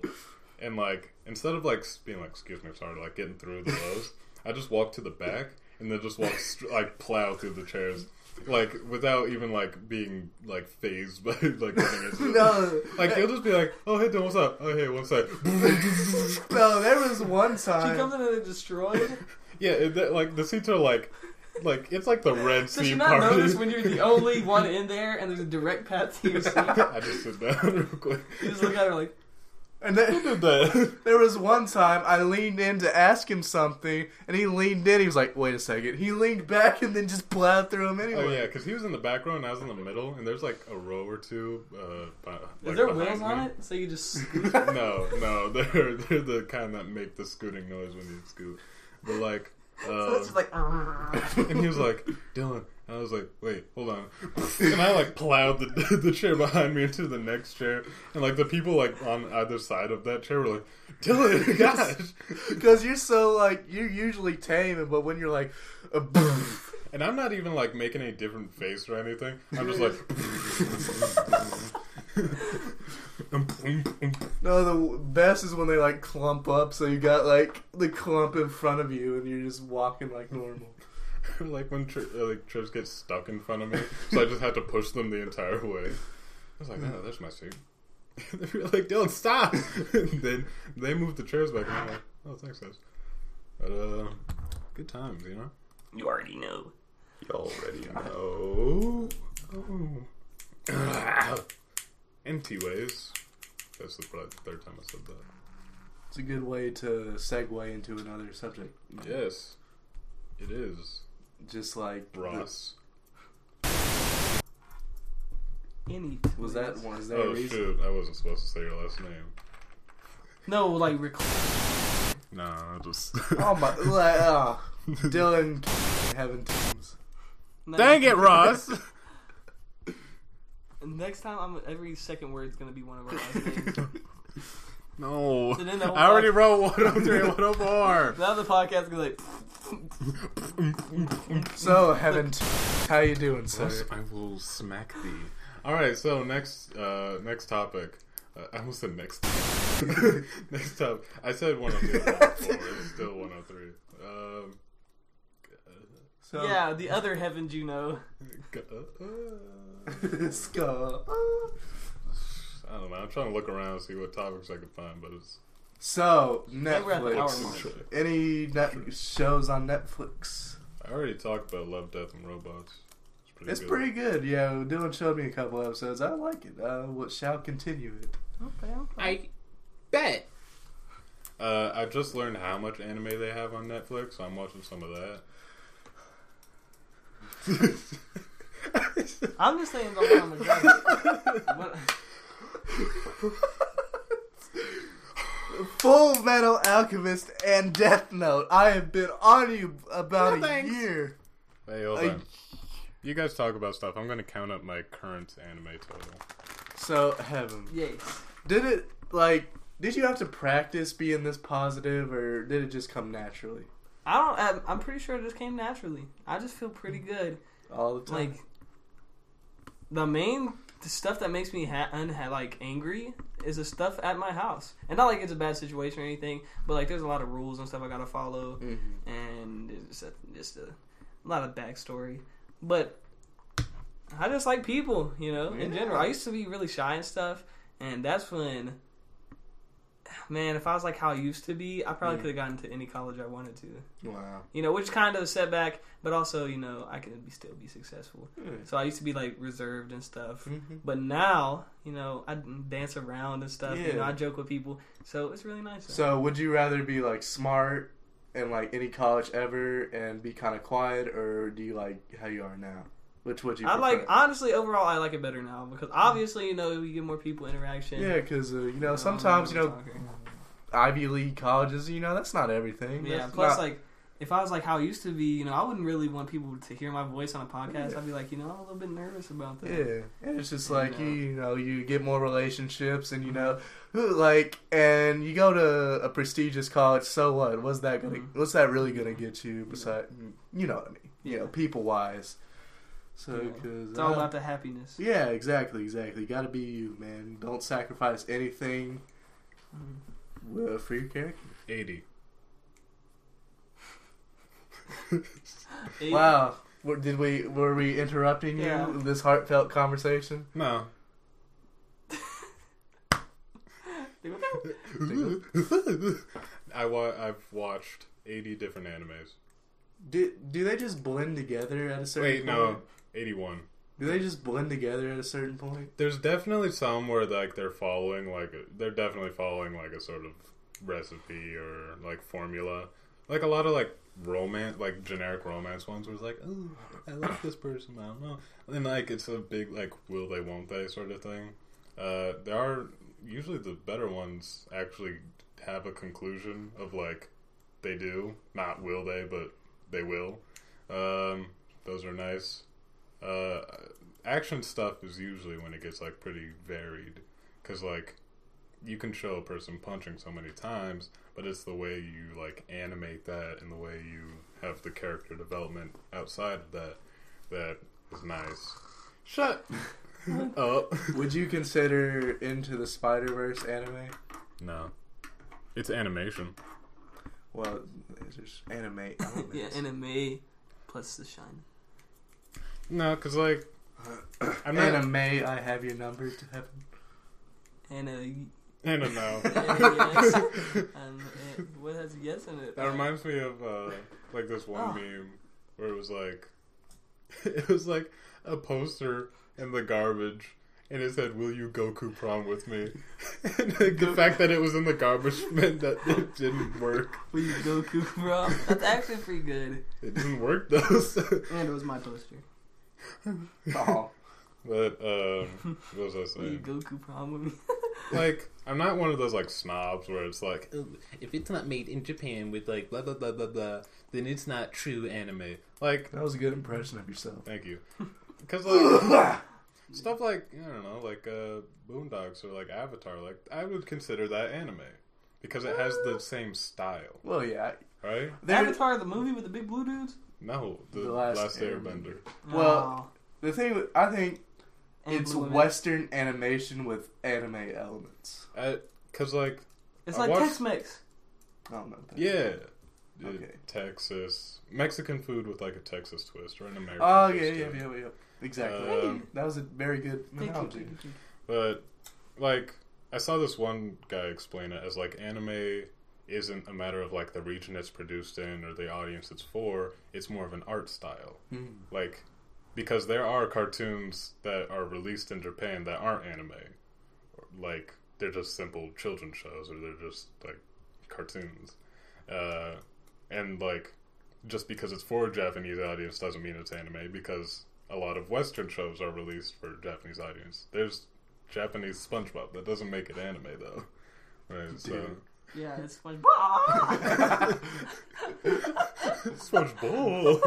and like instead of like being like, "Excuse me, sorry," like getting through the rows, I just walk to the back and then just walk str- like plow through the chairs, like without even like being like phased by *laughs* like *laughs* getting into it. No, Like they'll just be like, "Oh hey, Dylan, what's up? Oh hey, what's up?" *laughs* no, there was one time She time. comes in and they're destroyed. yeah, it, that, like the seats are like, like it's like the Red Does Sea you not party. notice when you're the only one in there and there's a direct path to your seat? I just sit down real quick. You just look at her like, And then, Who did that? *laughs* there was one time I leaned in to ask him something, and he leaned in. He was like, "Wait a second. He leaned back and then just plowed through him anyway. Oh yeah, because he was in the back row and I was in the middle, and there's like a row or two. Uh, by, is there behind wheels on it? So you just *laughs* no, no, *laughs* they're they're the kind that make the scooting noise when you scoot. But like, so uh, it's just like, and he was like, Dylan. I was like, wait, hold on. *laughs* And I like plowed the *laughs* the chair behind me into the next chair, and like the people like on either side of that chair were like, Dylan, *laughs* gosh. Because you're so like you're usually tame, but when you're like, uh, And I'm not even like making a different face or anything. I'm just like. no, the best is when they like clump up. So you got like the clump in front of you, and you're just walking like normal. *laughs* like when tri- uh, like trips get stuck in front of me, so I just had to push them the entire way. I was like, "Oh, there's my seat." *laughs* they were like, "Dylan, stop!" and *laughs* then they moved the chairs back, and I'm like, "Oh, thanks, guys." But uh, good times, you know. you already know. You already know. Oh. *clears throat* Empty ways. That's the third time I said that. It's a good way to segue into another subject. Yes, it is. Just like the- Ross. Any was that one? Is there a Oh reason? shoot! I wasn't supposed to say your last name. No, like rec- No, I just. *laughs* Oh my! Like, oh, Dylan, heaven teams. no. Dang it, Ross! *laughs* *laughs* Next time, I'm every second word's gonna be one of our last names. No. And then *laughs* the whole I already pod- wrote 103 and 104. Now the podcast is gonna like. *laughs* So heaven, how you doing, sir? Ross, I will smack thee. All right, so next uh, next topic. Uh, I almost said next. *laughs* next topic. I said 102. 104. It's still 103. Um, So, yeah, the other heaven Juno. uh, uh, Skull. I don't know. I'm trying to look around and see what topics I could find, but it's So think we're at the hour Netflix. Any net shows on Netflix? I already talked about Love, Death, and Robots. It's pretty It's good. pretty good. Yeah, Dylan showed me a couple episodes. I like it. Uh, what shall continue it? Okay. okay. I bet. Uh, I just learned how much anime they have on Netflix, so I'm watching some of that. *laughs* I'm just saying the one on the ground. What- *laughs* Full Metal Alchemist and Death Note. I have been on you about No, a year. Hey, hold I- on. You guys talk about stuff. I'm going to count up my current anime total. So heaven. Yes. Did it like? Did you have to practice being this positive, or did it just come naturally I don't. I'm, I'm pretty sure it just came naturally. I just feel pretty good. all the time? Like the main the stuff that makes me ha- unha- like angry is the stuff at my house, and not like it's a bad situation or anything, but like there's a lot of rules and stuff I gotta follow, Mm-hmm. and it's just a, just a, a lot of backstory. But I just like people, you know, in general. I used to be really shy and stuff, and that's when, man, if I was like how I used to be, I probably Mm. could have gotten to any college I wanted to. Wow. You know, which kind of a setback, but also, you know, I can be still be successful. So I used to be like reserved and stuff. Mhm. But now, you know, I dance around and stuff. You know, I joke with people, so it's really nice. So, would you rather be like smart and like any college ever and be kind of quiet, or do you like how you are now? Which would you? I like honestly overall, I like it better now because obviously, you know, you get more people interaction. Yeah, because uh, you know sometimes you know. Ivy League colleges, you know that's not everything. yeah. That's Plus, not- like, if I was like how I used to be, you know, I wouldn't really want people to hear my voice on a podcast. Yeah. I'd be like, you know, I'm a little bit nervous about that. Yeah, and it's just You like know. you, you know, you get more relationships, and you know, *laughs* like, and you go to a prestigious college. So what? What's that gonna? Mhm. What's that really gonna get you? Beside, you know what I mean? You know, Yeah. people wise. So, Yeah. because It's all about the happiness. yeah, exactly, exactly. Got to be you, man. Don't sacrifice anything Mhm. uh, for your character. 80. *laughs* Eight- Wow. Did we were we interrupting you Yeah. in this heartfelt conversation? No. *laughs* I wa- I've watched 80 different animes. Do do they just blend together at a certain Wait, point? no. 81. Do they just blend together at a certain point? There's definitely some where like they're following like they're definitely following like a sort of recipe or like formula. Like a lot of like romance, like generic romance ones, where it's like, oh, I like this person, I don't know, and like it's a big like will they, won't they sort of thing. Uh, there are usually the better ones actually have a conclusion of like they do, not will they, but they will. Um, those are nice. Uh, action stuff is usually when it gets like pretty varied, because like you can show a person punching so many times, but it's the way you like animate that and the way you have the character development outside of that that is nice. Shut *laughs* up. Would you consider Into the Spider Verse anime? No, it's animation. Well, it's just anime *laughs* yeah, anime plus the shine. No, because like I'm not. Anime, I have your number to heaven. And a I don't know. yes. and uh, what has yes in it? That reminds me of uh, like this one Oh. meme where it was like *laughs* it was like a poster in the garbage and it said, "Will you Goku prom with me?" *laughs* and like, the fact that it was in the garbage *laughs* meant that it didn't work. Will you Goku, prom? That's actually pretty good. It didn't work though. so- And it was my poster. Oh, *laughs* but um, what was I *laughs* saying? Goku problem. *laughs* Like, I'm not one of those like snobs where it's like, If it's not made in Japan with like blah blah blah blah blah, then it's not true anime. like, that was a good impression of yourself. thank you, because like. Stuff like I don't know, like uh, Boondocks or like Avatar, like I would consider that anime because it has the same style, Well, yeah. right? There, Avatar, the movie with the big blue dudes. No, the, The Last Last, Airbender. Airbender. Well, the thing, I think. And it's Blue Man. Western animation with anime elements. Because like It's I like watched- Tex-Mex. I don't know. That. yeah, uh, Okay. Texas Mexican food with like a Texas twist or an American. Oh yeah, twist yeah, yeah, yeah. Exactly. Um, that was a very good Thank you, analogy. thank you. But like I saw this one guy explain it as like anime isn't a matter of like the region it's produced in or the audience it's for. It's more of an art style. Hmm. like because there are cartoons that are released in Japan that aren't anime, like they're just simple children's shows or they're just like cartoons, uh, and like just because it's for a Japanese audience doesn't mean it's anime because a lot of Western shows are released for Japanese audience. There's Japanese SpongeBob that doesn't make it anime though, right? So Dude. Yeah, it's *laughs* SpongeBob. SpongeBob.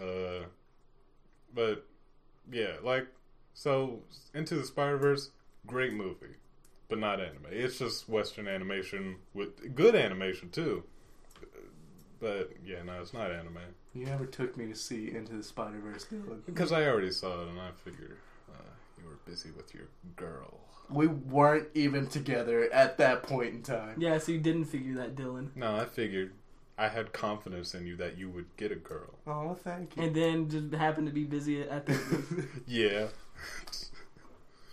*laughs* uh, but yeah, like so, Into the Spider Verse, great movie, but not anime. It's just Western animation with good animation too. But yeah, no, it's not anime You never took me to see Into the Spider Verse, Dylan. because I already saw it and I figure uh, You were busy with your girl. We weren't even together at that point in time. Yeah, so you didn't figure that, Dylan. No, I figured I had confidence in you that you would get a girl. Oh, thank you. And then just happened to be busy at the. *laughs* Yeah.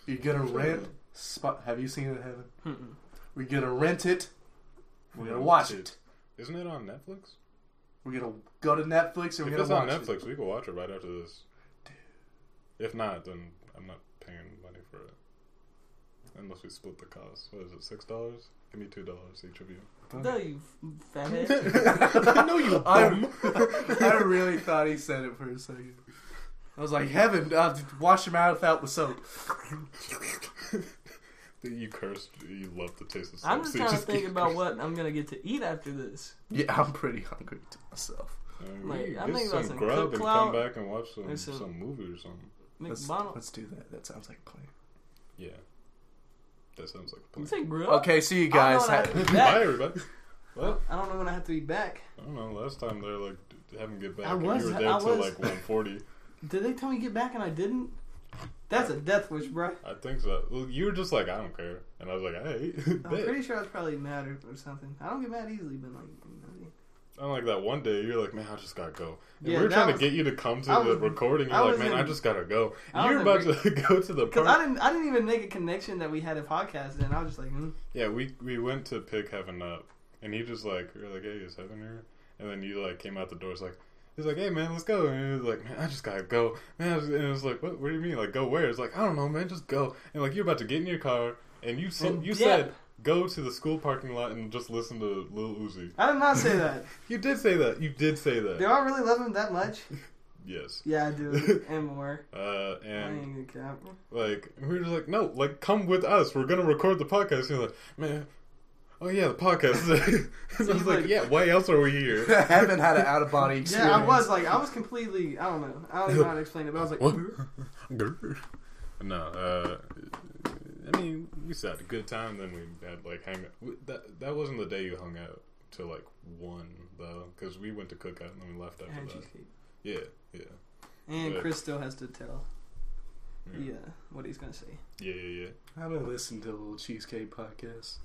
You're gonna rent. Spot. Have you seen it, Heaven? Mm-mm. We're gonna rent it. We're gonna watch it. Isn't it on Netflix? We're gonna go to Netflix and if we're it's gonna on watch Netflix, it. we can watch it right after this. If not, then I'm not paying money for it. Unless we split the cost. What is it, six dollars? Give me two dollars each of you. No, you f- fathead. *laughs* I know you *laughs* I, bum. I really thought he said it for a second. I was like, Heaven, uh, wash your mouth out with soap. *laughs* you cursed. You love the taste of soap. I'm just so you trying to think about cursing. what I'm gonna get to eat after this. Yeah, I'm pretty hungry to myself. Uh, Like, we I'm get thinking about some some grub and clout. come back and watch some, some, some- movie or something. Let's, McDonald's. let's do that. That sounds like a plan. Yeah, that sounds like a You plan. say grill? Okay, see you I don't guys. know Ha- what I- Bye, Back. everybody. What? I don't know when I have to be back. I don't know. Last time they're like d- having to get back, I and was- you were there I till was- like 140. Did they tell me to get back and I didn't? That's a death wish, bro. I think so. Well, you were just like, I don't care, and I was like, hey, *laughs* I'm bet. pretty sure I was probably mad or, or something. I don't get mad easily, but like, you know, I'm like that one day. You're like, man, I just gotta go. And Yeah, we were trying was- to get you to come to I the was- recording. You're like, man, in- I just gotta go. You're about to *laughs* go to the *laughs* because. I didn't, I didn't even make a connection that we had a podcast, and I was just like, mm. Yeah, we we went to pick Heaven up, and he just like, we are like, hey, is Heaven here? And then you like came out the door. It's like. He's like, hey man, let's go. And he was like, man, I just gotta go. Man, I and it was like, what? What do you mean? Like, go where? It's like, I don't know, man, just go. And like, you're about to get in your car, and you said, you said, go to the school parking lot and just listen to Lil Uzi. I did not say that. *laughs* You did say that. You did say that. do that. I really love him that much? *laughs* Yes. Yeah, I do, *laughs* and more. Uh, I and ain't cap. like we were just like, no, like come with us. We're gonna record the podcast. You're like, man, oh yeah, the podcast. and I was like, like- yeah, why else are we here? I haven't had an out of body experience. Yeah, I was like, I was completely, I don't know, I don't even know how to explain it, but I was like, What? no, uh, I mean, we still had a good time. Then we had like hang. That that wasn't the day you hung out till like one though, because we went to cookout and then we left after and that. cheesecake. Yeah, yeah, And Yeah. Chris still has to tell, yeah, yeah, what he's gonna say. yeah, yeah. yeah. I'm gonna listen to a little cheesecake podcast.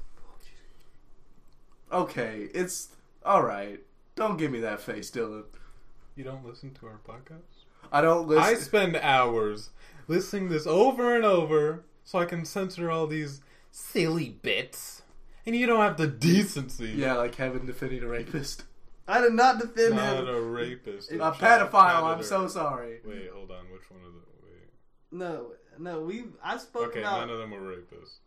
Okay, it's all right. Don't give me that face, Dylan. You don't listen to our podcast? I don't listen. I spend hours listening this over and over so I can censor all these silly bits. And you don't have the decency. yeah, like Heaven defending a rapist. I did not defend Not him. a rapist. A child pedophile. I'm predator. so sorry. Wait, hold on. Which one of the. Wait. No, no, we. I spoke Okay, about. none of them were rapists.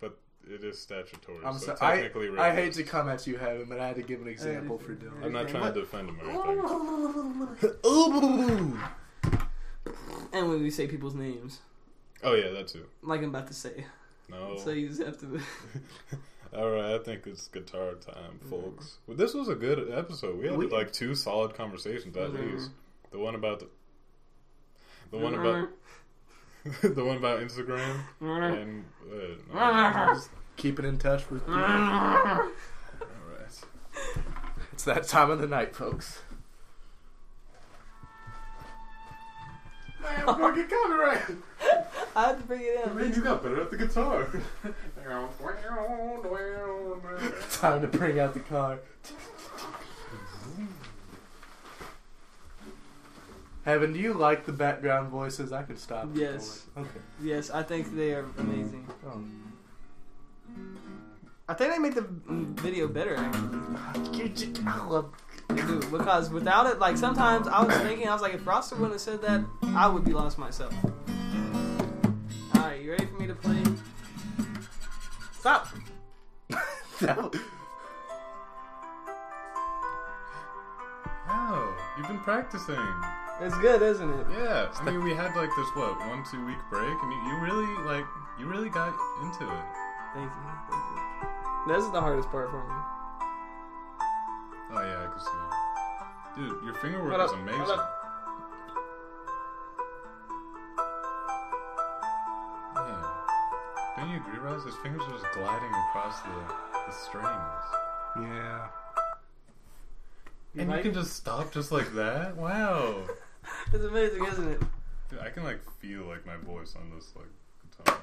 But it is statutory. I'm so so, I, technically I rapist. hate to come at you, Heaven, but I had to give an example for did- Dylan. I'm not trying What? to defend him or anything. and when we say people's names, Oh, yeah, that too. like I'm about to say, No. *laughs* so you just have to. *laughs* All right, I think it's guitar time, folks. Well, this was a good episode. We had We- like two solid conversations at Mhm. least. The one about the, the one about *laughs* the one about Instagram and uh, no, just- Keeping in touch with. all right. It's that time of the night, folks. Man, fucking copyright. *laughs* I had to bring it in. Man, you got better at the guitar. *laughs* Time to bring out the car. Heaven, do you like the background voices? I can stop. Yes. Okay. Yes, I think they are amazing. Oh. I think they make the video better actually. You j- I love- They do because without it, like sometimes I was thinking, I was like, if Roster wouldn't have said that, I would be lost myself. All right, you ready for me to play? Stop. *laughs* No. Oh, you've been practicing. It's good, isn't it? Yeah, I mean, we had like this what one two week break, and you, you really like you really got into it. Thank you. Thank you. This is the hardest part for me. Dude, your finger work Hold is up, amazing. hold. Man, don't you agree, Ross? His fingers are just gliding across the, the strings. Yeah. You and like you can just stop just like that? Wow. *laughs* It's amazing, isn't it? Dude, I can like feel like my voice on this like guitar.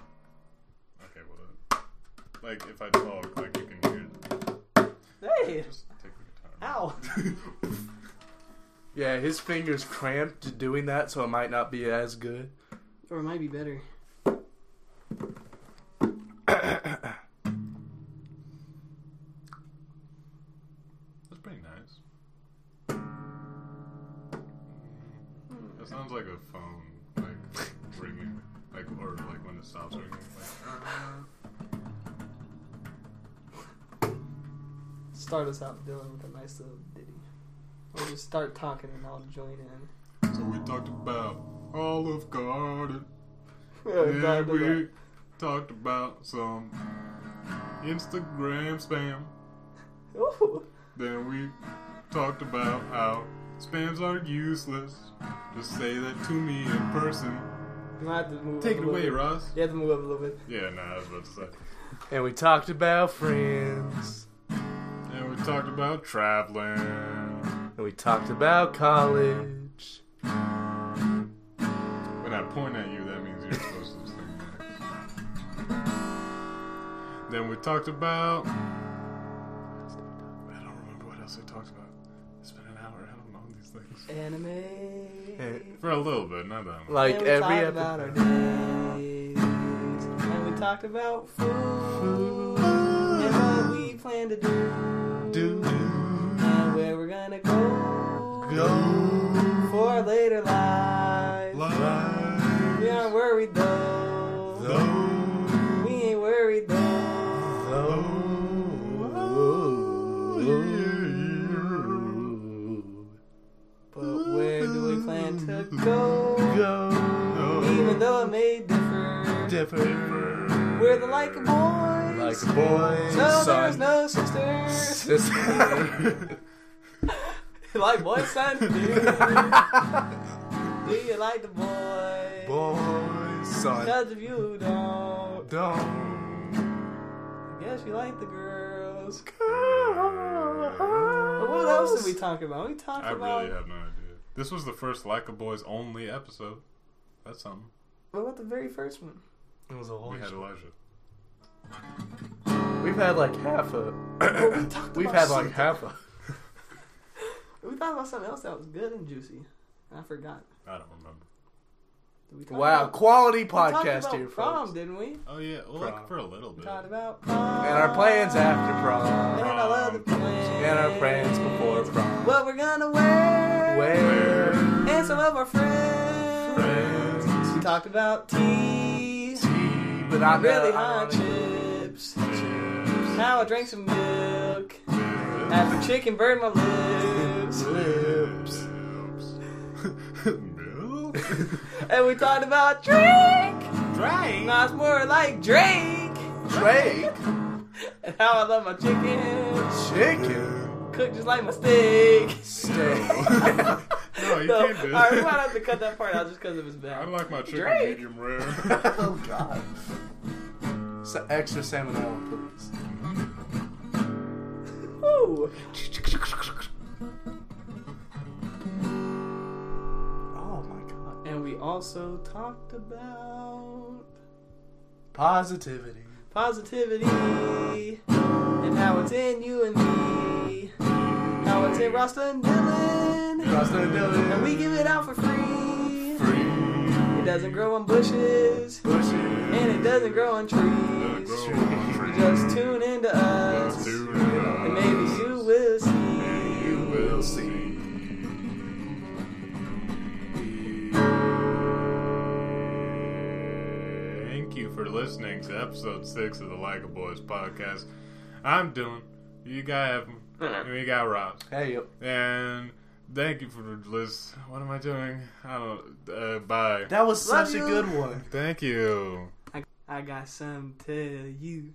Okay, well, then. like if I talk, like you can hear it. Hey, Just take the guitar. ow. *laughs* Yeah, his fingers cramped doing that, so it might not be as good. Or it might be better. Start talking and I'll join in. so we talked about Olive Garden. *laughs* Yeah, and we talked about some Instagram spam. Ooh. Then we talked about how spams are useless. Just say that to me in person. You might have to move Take it away, bit. Ross. You have to move up a little bit. Yeah, nah, I was about to say. And we talked about friends. And we talked about traveling. And we talked about college. When I point at you, that means you're supposed to sing next. Then we talked about. I don't remember what else we talked about. It's been an hour. I don't know these things. Anime. Hey, For a little bit, not that much. Like and we every talked about our episode. days. And we talked about food. And what we plan to do. Do, And where we're gonna go. go, For later lives. live, We aren't worried though. though, We ain't worried though. though. But where do we plan to go? Go, Even though it may differ. differ, We're the like boys. like a boy, so there's no sisters. sister. *laughs* *laughs* *laughs* like boy, son. *laughs* Do you, do you like the boy? boy, son, Because if you don't, don't. I guess you like the girls. But But what else did we talk about? We talked I about. really have no idea. This was the first Like a Boys only episode. That's something. What about the very first one? It was a whole. We had long. Elijah. We've had like half a. *coughs* Well, we talked *coughs* We've had like half a. We thought about something else that was good and juicy. And I forgot. I don't remember. Did we talk Wow, about, quality we talked podcast about here, prom, folks. didn't we? Oh yeah, well, Prom. like for a little We bit. talked about prom. And our plans after prom. And prom. I love plans. And our plans before prom. What we're gonna wear. Where? And some of our friends. Friends. We talked about tea. Tea, but not really that hot ironic. chips. How I drank some milk. After chicken burned my lips. Lips. Milk? *laughs* And we talked about Drake. Drake? Now it's more like Drake. Drake. *laughs* And how I love my chicken. Chicken. Cooked just like my steak. Steak. *laughs* No, you No, can't do Alright, we might have to cut that part out just because it was bad. I like my chicken Drake. medium rare. oh God. So extra salmonella, please. Woo. And we also talked about Positivity. positivity and how it's in you and me. How it's in Rasta and Dylan. Rasta and Dylan. And we give it out for free. Free. It doesn't grow on bushes. Bushes. And it doesn't grow on trees. You just tune into us. And maybe you will see. You will see. Listening to episode six of the Like a Boys podcast. I'm doing. You got Heaven. and we got Rob. Hey, yo. And thank you for listening. What am I doing? I don't. Uh, bye. That was Love such a you. good one. Thank you. I got something to tell you.